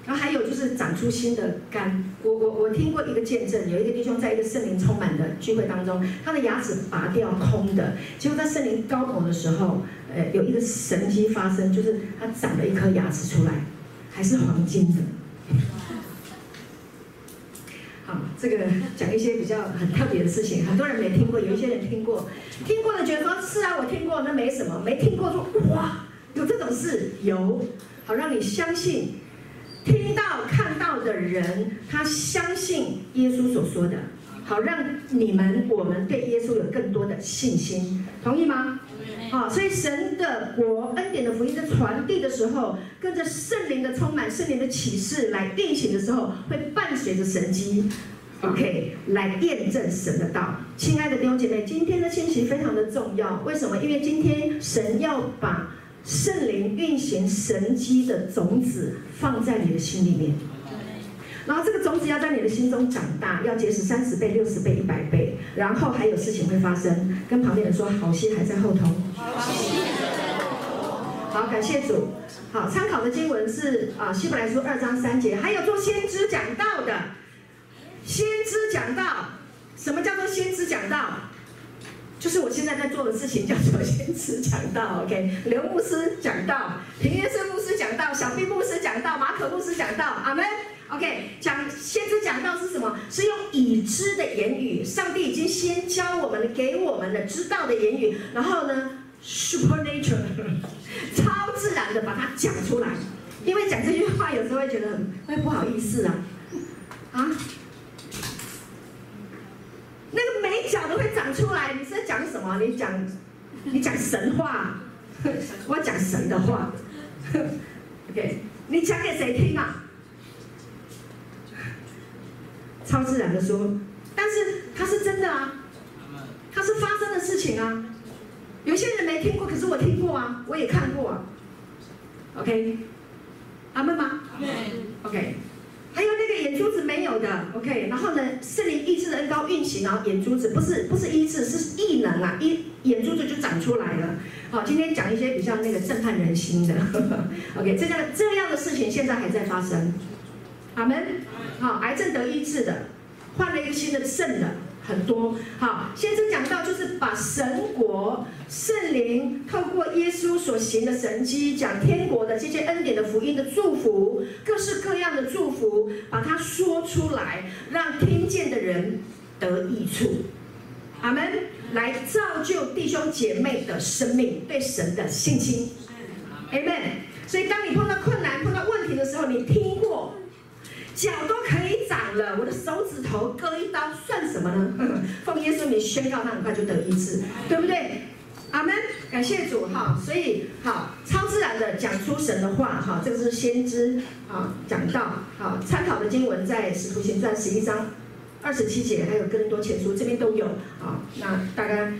然后还有就是长出新的肝。我我我听过一个见证，有一个弟兄在一个圣灵充满的聚会当中，他的牙齿拔掉空的，结果在圣灵高头的时候，呃，有一个神迹发生，就是他长了一颗牙齿出来，还是黄金的。这个讲一些比较很特别的事情，很多人没听过，有一些人听过，听过的觉得说是啊，我听过，那没什么；没听过说哇，有这种事，有，好让你相信，听到看到的人，他相信耶稣所说的，好让你们我们对耶稣有更多的信心，同意吗？好，所以神的国恩典的福音在传递的时候，跟着圣灵的充满、圣灵的启示来运行的时候，会伴随着神迹。OK，来验证神的道。亲爱的弟兄姐妹，今天的信息非常的重要。为什么？因为今天神要把圣灵运行神迹的种子放在你的心里面，然后这个种子要在你的心中长大，要结实三十倍、六十倍、一百倍，然后还有事情会发生。跟旁边人说，好戏还在后头。好，好感谢主。好，参考的经文是啊，希伯来书二章三节，还有做先知讲道的。先知讲道，什么叫做先知讲道？就是我现在在做的事情，叫做先知讲道。OK，刘牧师讲道，平原生牧师讲道，小毕牧师讲道，马可牧师讲道。阿门。OK，讲先知讲道是什么？是用已知的言语，上帝已经先教我们，给我们的知道的言语，然后呢，supernatural，超自然的把它讲出来。因为讲这句话有时候会觉得很会不好意思啊，啊。那个没脚的会长出来，你是在讲什么？你讲，你讲神话，我讲神的话。OK，你讲给谁听啊？超自然的说，但是它是真的啊，它是发生的事情啊。有些人没听过，可是我听过啊，我也看过啊。OK，阿门吗？OK，还有那个眼珠子没有的，OK，然后呢，圣灵意志的恩膏运行，然后眼珠子不是不是医治，是异能啊，一眼珠子就长出来了。好，今天讲一些比较那个震撼人心的，OK，这样这样的事情现在还在发生，阿门。好，癌症得医治的，换了一个新的肾的。很多好，先生讲到就是把神国、圣灵透过耶稣所行的神迹，讲天国的这些恩典的福音的祝福，各式各样的祝福，把它说出来，让听见的人得益处。阿门，来造就弟兄姐妹的生命，对神的信心。阿门。所以当你碰到困难、碰到问题的时候，你听过。脚都可以长了，我的手指头割一刀算什么呢？奉耶稣名宣告，他很快就得医治，对不对？阿门，感谢主哈。所以好，超自然的讲出神的话哈，这个是先知啊讲到好，参考的经文在使徒行传十一章二十七节，还有哥林多前书这边都有啊。那大概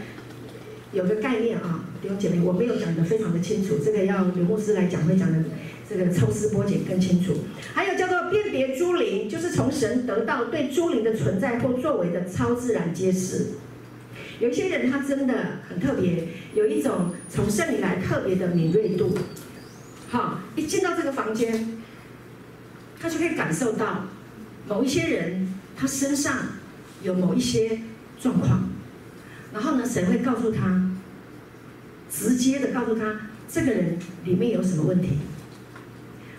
有个概念啊，弟兄姐妹，我没有讲得非常的清楚，这个要刘牧师来讲会讲的。这个抽丝剥茧更清楚，还有叫做辨别诸灵，就是从神得到对诸灵的存在或作为的超自然揭示。有一些人他真的很特别，有一种从圣灵来特别的敏锐度。好，一进到这个房间，他就可以感受到某一些人他身上有某一些状况，然后呢，神会告诉他，直接的告诉他这个人里面有什么问题。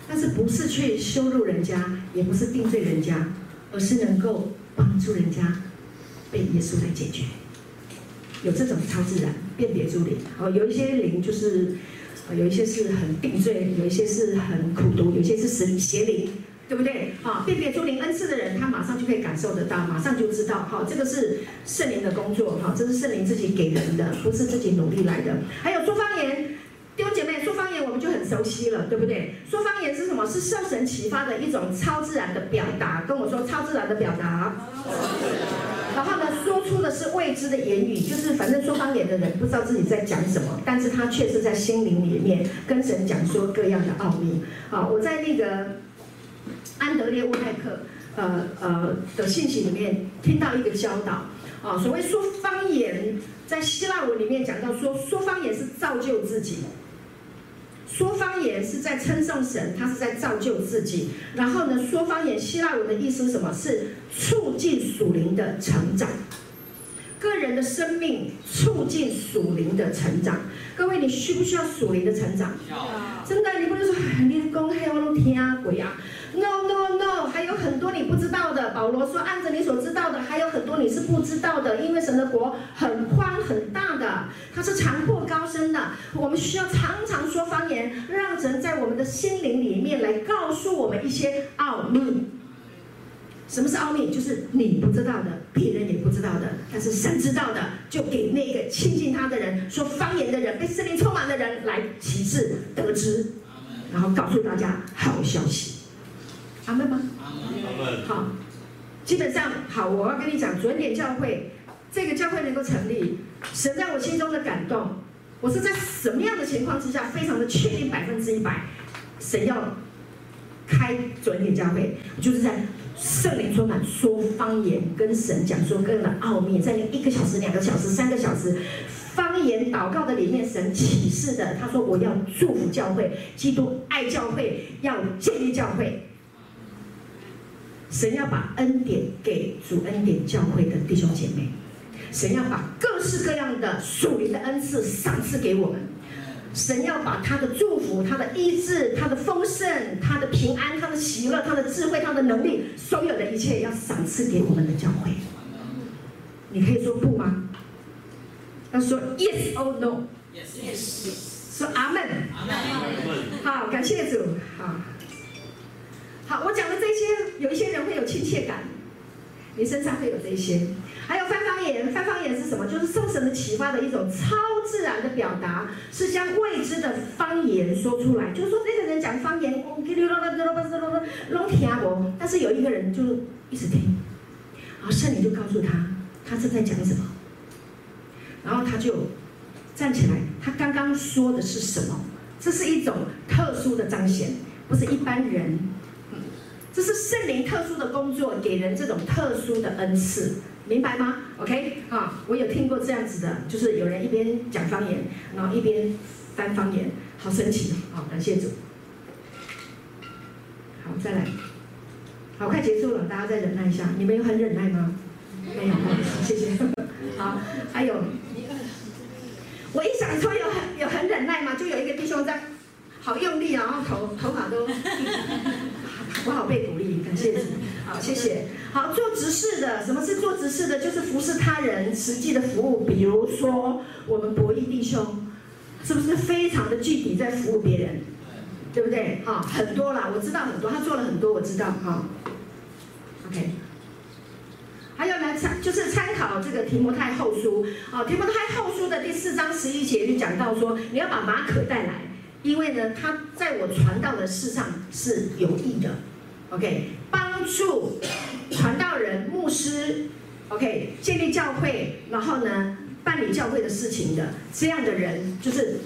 但是不是去羞辱人家，也不是定罪人家，而是能够帮助人家被耶稣来解决。有这种超自然辨别诸灵，哦，有一些灵就是，有一些是很定罪，有一些是很苦毒，有一些是神邪灵，对不对？啊，辨别诸灵恩赐的人，他马上就可以感受得到，马上就知道，好，这个是圣灵的工作，哈，这是圣灵自己给人的，不是自己努力来的。还有说方言。弟兄姐妹，说方言我们就很熟悉了，对不对？说方言是什么？是受神启发的一种超自然的表达。跟我说，超自然的表达。然后呢，说出的是未知的言语，就是反正说方言的人不知道自己在讲什么，但是他却是在心灵里面跟神讲说各样的奥秘。好，我在那个安德烈乌奈克呃呃的信息里面听到一个教导啊，所谓说方言，在希腊文里面讲到说，说方言是造就自己。说方言是在称颂神，他是在造就自己。然后呢，说方言希腊文的意思是什么？是促进属灵的成长，个人的生命促进属灵的成长。各位，你需不需要属灵的成长？真的，你不能说你公黑我都听啊鬼啊。No no no，还有很多你不知道的。保罗说，按着你所知道的，还有很多你是不知道的。因为神的国很宽很大的，它是长阔高深的。我们需要常常说方言，让神在我们的心灵里面来告诉我们一些奥秘。什么是奥秘？就是你不知道的，别人也不知道的，但是神知道的，就给那个亲近他的人，说方言的人，被圣灵充满的人来启示得知，然后告诉大家好消息。阿门吗？阿门。好，基本上好，我要跟你讲，准点教会这个教会能够成立，神在我心中的感动，我是在什么样的情况之下，非常的确定百分之一百，神要开准点教会，就是在圣灵充满说方言，跟神讲说各样的奥秘，在那一个小时、两个小时、三个小时，方言祷告的里面，神启示的，他说我要祝福教会，基督爱教会，要建立教会。神要把恩典给主恩典教会的弟兄姐妹，神要把各式各样的属灵的恩赐赏赐给我们，神要把他的祝福、他的医治、他的丰盛、他的平安、他的喜乐、他的智慧、他的能力，所有的一切要赏赐给我们的教会。你可以说不吗？要说 yes or no？Yes yes。说阿门。阿门。好，感谢主。好。好，我讲的这些，有一些人会有亲切感，你身上会有这些。还有翻方言，翻方言是什么？就是受神的启发的一种超自然的表达，是将未知的方言说出来。就是说，那个人讲方言，拢听不，但是有一个人就一直听，然后圣灵就告诉他，他是在讲什么，然后他就站起来，他刚刚说的是什么？这是一种特殊的彰显，不是一般人。这是圣灵特殊的工作，给人这种特殊的恩赐，明白吗？OK，啊，我有听过这样子的，就是有人一边讲方言，然后一边翻方言，好神奇，好，感谢主。好，再来，好，快结束了，大家再忍耐一下，你们有很忍耐吗？没有，好，谢谢。好，还有，我一想说有很有很忍耐嘛，就有一个弟兄在，好用力，然后头头发都。我好被鼓励，感谢主。好，谢谢。好，做执事的，什么是做执事的？就是服侍他人，实际的服务。比如说，我们博弈弟兄，是不是非常的具体在服务别人？对不对？好，很多啦，我知道很多，他做了很多，我知道。哈，OK。还有呢，参就是参考这个提摩太后书。好，提摩太后书的第四章十一节就讲到说，你要把马可带来。因为呢，他在我传道的事上是有益的，OK，帮助传道人、牧师，OK，建立教会，然后呢，办理教会的事情的这样的人，就是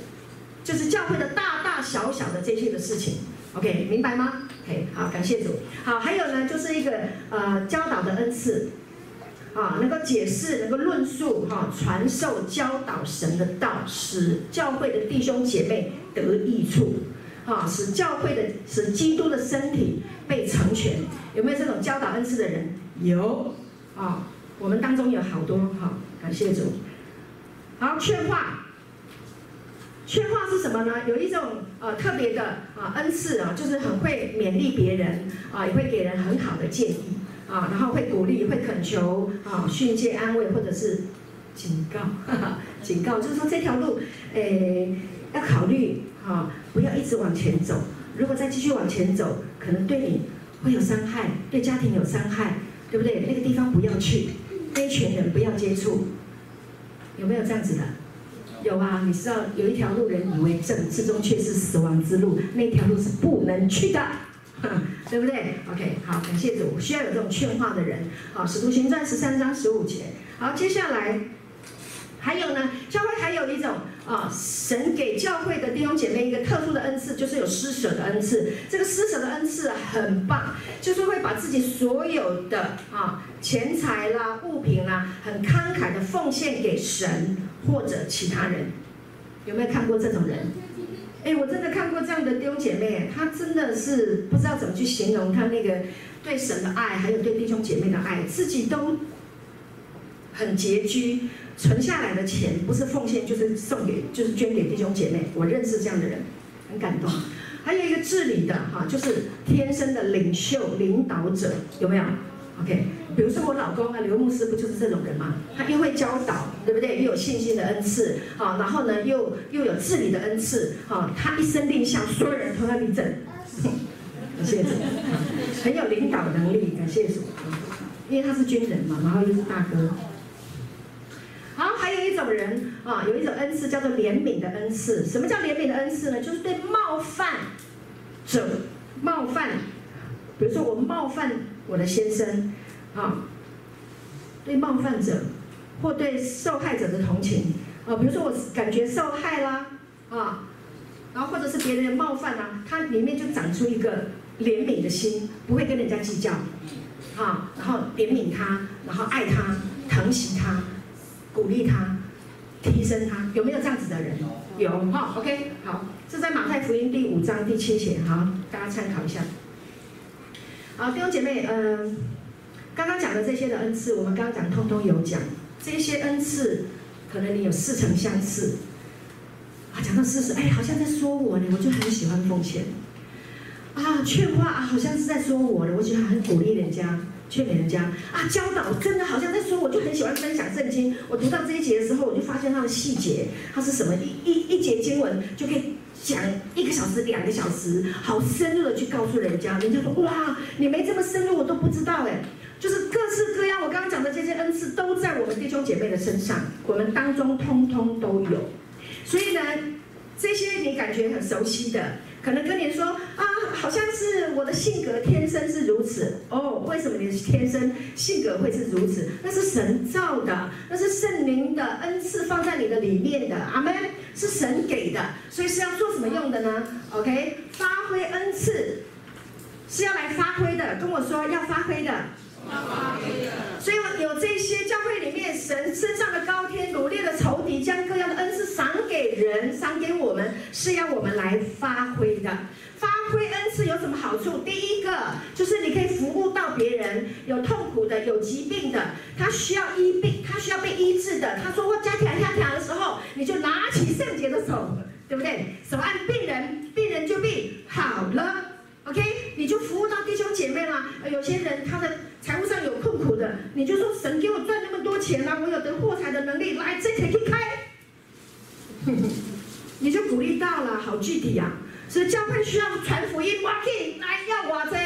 就是教会的大大小小的这些的事情，OK，明白吗？OK，好，感谢主。好，还有呢，就是一个呃教导的恩赐。啊，能够解释，能够论述，哈、啊，传授、教导神的道，使教会的弟兄姐妹得益处，啊，使教会的、使基督的身体被成全。有没有这种教导恩赐的人？有，啊，我们当中有好多，哈、感谢主。好，劝化，劝化是什么呢？有一种呃特别的啊恩赐啊，就是很会勉励别人，啊，也会给人很好的建议。啊，然后会鼓励，会恳求，啊，训诫、安慰，或者是警告，哈哈，警告，就是说这条路，诶，要考虑，啊，不要一直往前走。如果再继续往前走，可能对你会有伤害，对家庭有伤害，对不对？那个地方不要去，那一群人不要接触，有没有这样子的？有啊，你知道有一条路，人以为正，至终却是死亡之路，那条路是不能去的。对不对？OK，好，感谢主，需要有这种劝化的人。好，使徒行传十三章十五节。好，接下来还有呢，教会还有一种啊，神给教会的弟兄姐妹一个特殊的恩赐，就是有施舍的恩赐。这个施舍的恩赐很棒，就是会把自己所有的啊钱财啦、物品啦，很慷慨的奉献给神或者其他人。有没有看过这种人？哎，我真的看过这样的弟兄姐妹，她真的是不知道怎么去形容她那个对神的爱，还有对弟兄姐妹的爱，自己都很拮据，存下来的钱不是奉献就是送给，就是捐给弟兄姐妹。我认识这样的人，很感动。还有一个治理的哈，就是天生的领袖、领导者，有没有？OK。比如说我老公啊，刘牧师不就是这种人吗？他又会教导，对不对？又有信心的恩赐，好，然后呢，又又有治理的恩赐，好，他一声令下，所有人都要立正。感谢主，很有领导能力，感谢主。因为他是军人嘛，然后又是大哥。好，还有一种人啊，有一种恩赐叫做怜悯的恩赐。什么叫怜悯的恩赐呢？就是对冒犯者冒犯，比如说我冒犯我的先生。啊，对冒犯者或对受害者的同情啊，比如说我感觉受害啦，啊，然后或者是别人冒犯啊，它里面就长出一个怜悯的心，不会跟人家计较，啊，然后怜悯他，然后爱他，疼惜他，鼓励他，提升他，有没有这样子的人？有，哈，OK，好，这在马太福音第五章第七节，好，大家参考一下。好，弟兄姐妹，嗯、刚刚讲的这些的恩赐，我们刚刚讲通通有讲。这些恩赐，可能你有似曾相识。啊，讲到事实，哎，好像在说我呢，我就很喜欢奉献。啊，劝化啊，好像是在说我呢，我就很鼓励人家，劝勉人家。啊，教导真的好像在说我，就很喜欢分享圣经。我读到这一节的时候，我就发现它的细节，它是什么？一一一节经文就可以讲一个小时、两个小时，好深入的去告诉人家。人家说哇，你没这么深入，我都不知道哎。就是各式各样，我刚刚讲的这些恩赐都在我们弟兄姐妹的身上，我们当中通通都有。所以呢，这些你感觉很熟悉的，可能跟你说啊，好像是我的性格天生是如此哦。为什么你的天生性格会是如此？那是神造的，那是圣灵的恩赐放在你的里面的。阿门，是神给的，所以是要做什么用的呢？OK，发挥恩赐是要来发挥的。跟我说要发挥的。所以有这些教会里面，神身上的高天，掳掠的仇敌，将各样的恩赐赏给人，赏给我们，是要我们来发挥的。发挥恩赐有什么好处？第一个就是你可以服务到别人，有痛苦的，有疾病的，他需要医病，他需要被医治的。他说我加条加条的时候，你就拿起圣洁的手，对不对？手按病人，病人就病好了。OK，你就服务到弟兄姐妹了。有些人他的财务上有困苦的，你就说神给我赚那么多钱啦，我有得获财的能力，来这钱去开，你就鼓励到了，好具体呀、啊。所以教会需要传福音，哇，K 来要我这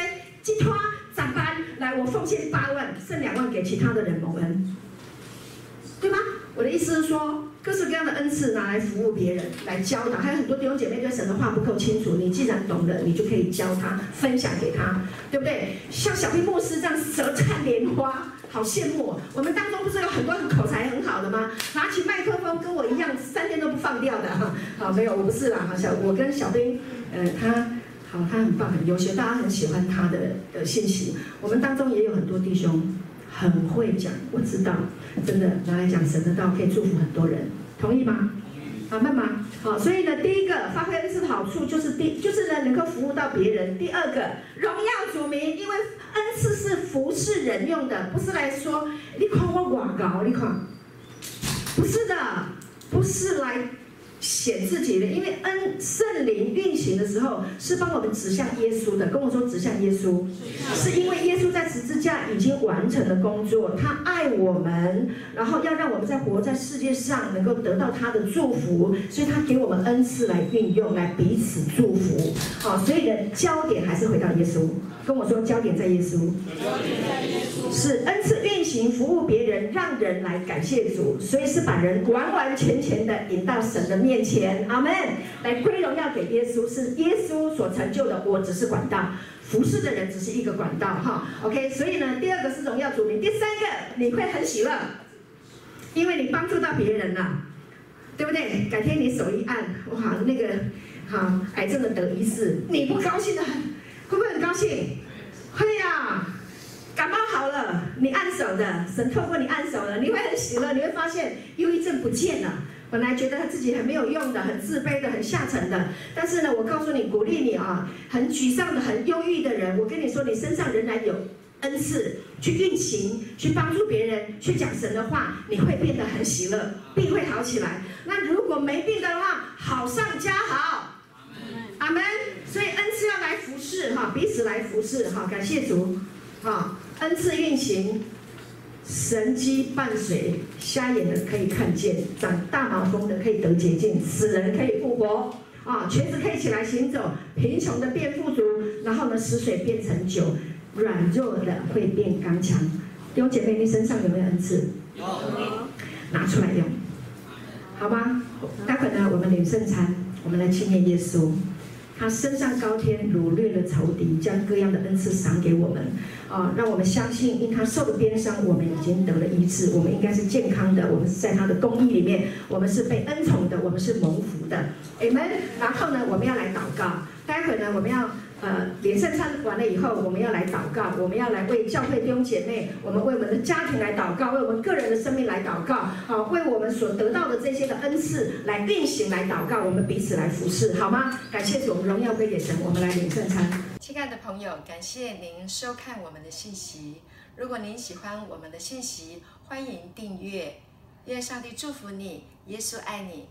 寄托长班，来我奉献八万，剩两万给其他的人蒙恩，对吗？我的意思是说。各式各样的恩赐拿来服务别人，来教导。还有很多弟兄姐妹对神的话不够清楚，你既然懂了，你就可以教他，分享给他，对不对？像小兵牧师这样舌灿莲花，好羡慕。我们当中不是有很多口才很好的吗？拿起麦克风跟我一样，三天都不放掉的哈。好，没有，我不是啦。好，小我跟小兵，呃，他好，他很棒，很优秀，大家很喜欢他的的信息。我们当中也有很多弟兄。很会讲，我知道，真的拿来讲神的道，可以祝福很多人，同意吗？好，慢吗？好，所以呢，第一个发挥恩赐的好处就是第，就是呢能够服务到别人。第二个，荣耀主名，因为恩赐是服侍人用的，不是来说你看我外高，你看，不是的，不是来。显自己的，因为恩圣灵运行的时候是帮我们指向耶稣的。跟我说指向耶稣，是因为耶稣在十字架已经完成了工作，他爱我们，然后要让我们在活在世界上能够得到他的祝福，所以他给我们恩赐来运用，来彼此祝福。好，所以的焦点还是回到耶稣。跟我说焦点在耶稣，是恩赐运行，服务别人，让人来感谢主，所以是把人完完全全的引到神的面前，阿门。来归荣耀给耶稣，是耶稣所成就的，我只是管道，服侍的人只是一个管道，哈。OK，所以呢，第二个是荣耀主名，第三个你会很喜乐，因为你帮助到别人了，对不对？改天你手一按，哇，那个好癌症的得医治，你不高兴的很。会不会很高兴？会呀、啊，感冒好了，你按手的，神透过你按手了，你会很喜乐，你会发现忧郁症不见了。本来觉得他自己很没有用的，很自卑的，很下沉的，但是呢，我告诉你，鼓励你啊，很沮丧的，很忧郁的人，我跟你说，你身上仍然有恩赐去运行，去帮助别人，去讲神的话，你会变得很喜乐，病会好起来。那如果没病的话，好上加好。阿门。所以恩赐要来服侍哈，彼此来服侍哈，感谢主，哈，恩赐运行，神迹伴随，瞎眼的可以看见，长大麻风的可以得洁净，死人可以复活，啊，瘸子可以起来行走，贫穷的变富足，然后呢，死水变成酒，软弱的会变刚强。弟兄姐妹，你身上有没有恩赐？有，拿出来用，好吗？待会呢，我们领圣餐，我们来纪念耶稣。他升上高天，掳掠了仇敌，将各样的恩赐赏给我们，啊，让我们相信，因他受了鞭伤，我们已经得了医治，我们应该是健康的，我们是在他的公义里面，我们是被恩宠的，我们是蒙福的，Amen。然后呢，我们要来祷告，待会呢，我们要。呃，领圣餐完了以后，我们要来祷告，我们要来为教会弟兄姐妹，我们为我们的家庭来祷告，为我们个人的生命来祷告，好，为我们所得到的这些的恩赐来运行来祷告，我们彼此来服侍，好吗？感谢主，荣耀归给神，我们来领圣餐。亲爱的朋友，感谢您收看我们的信息。如果您喜欢我们的信息，欢迎订阅。愿上帝祝福你，耶稣爱你。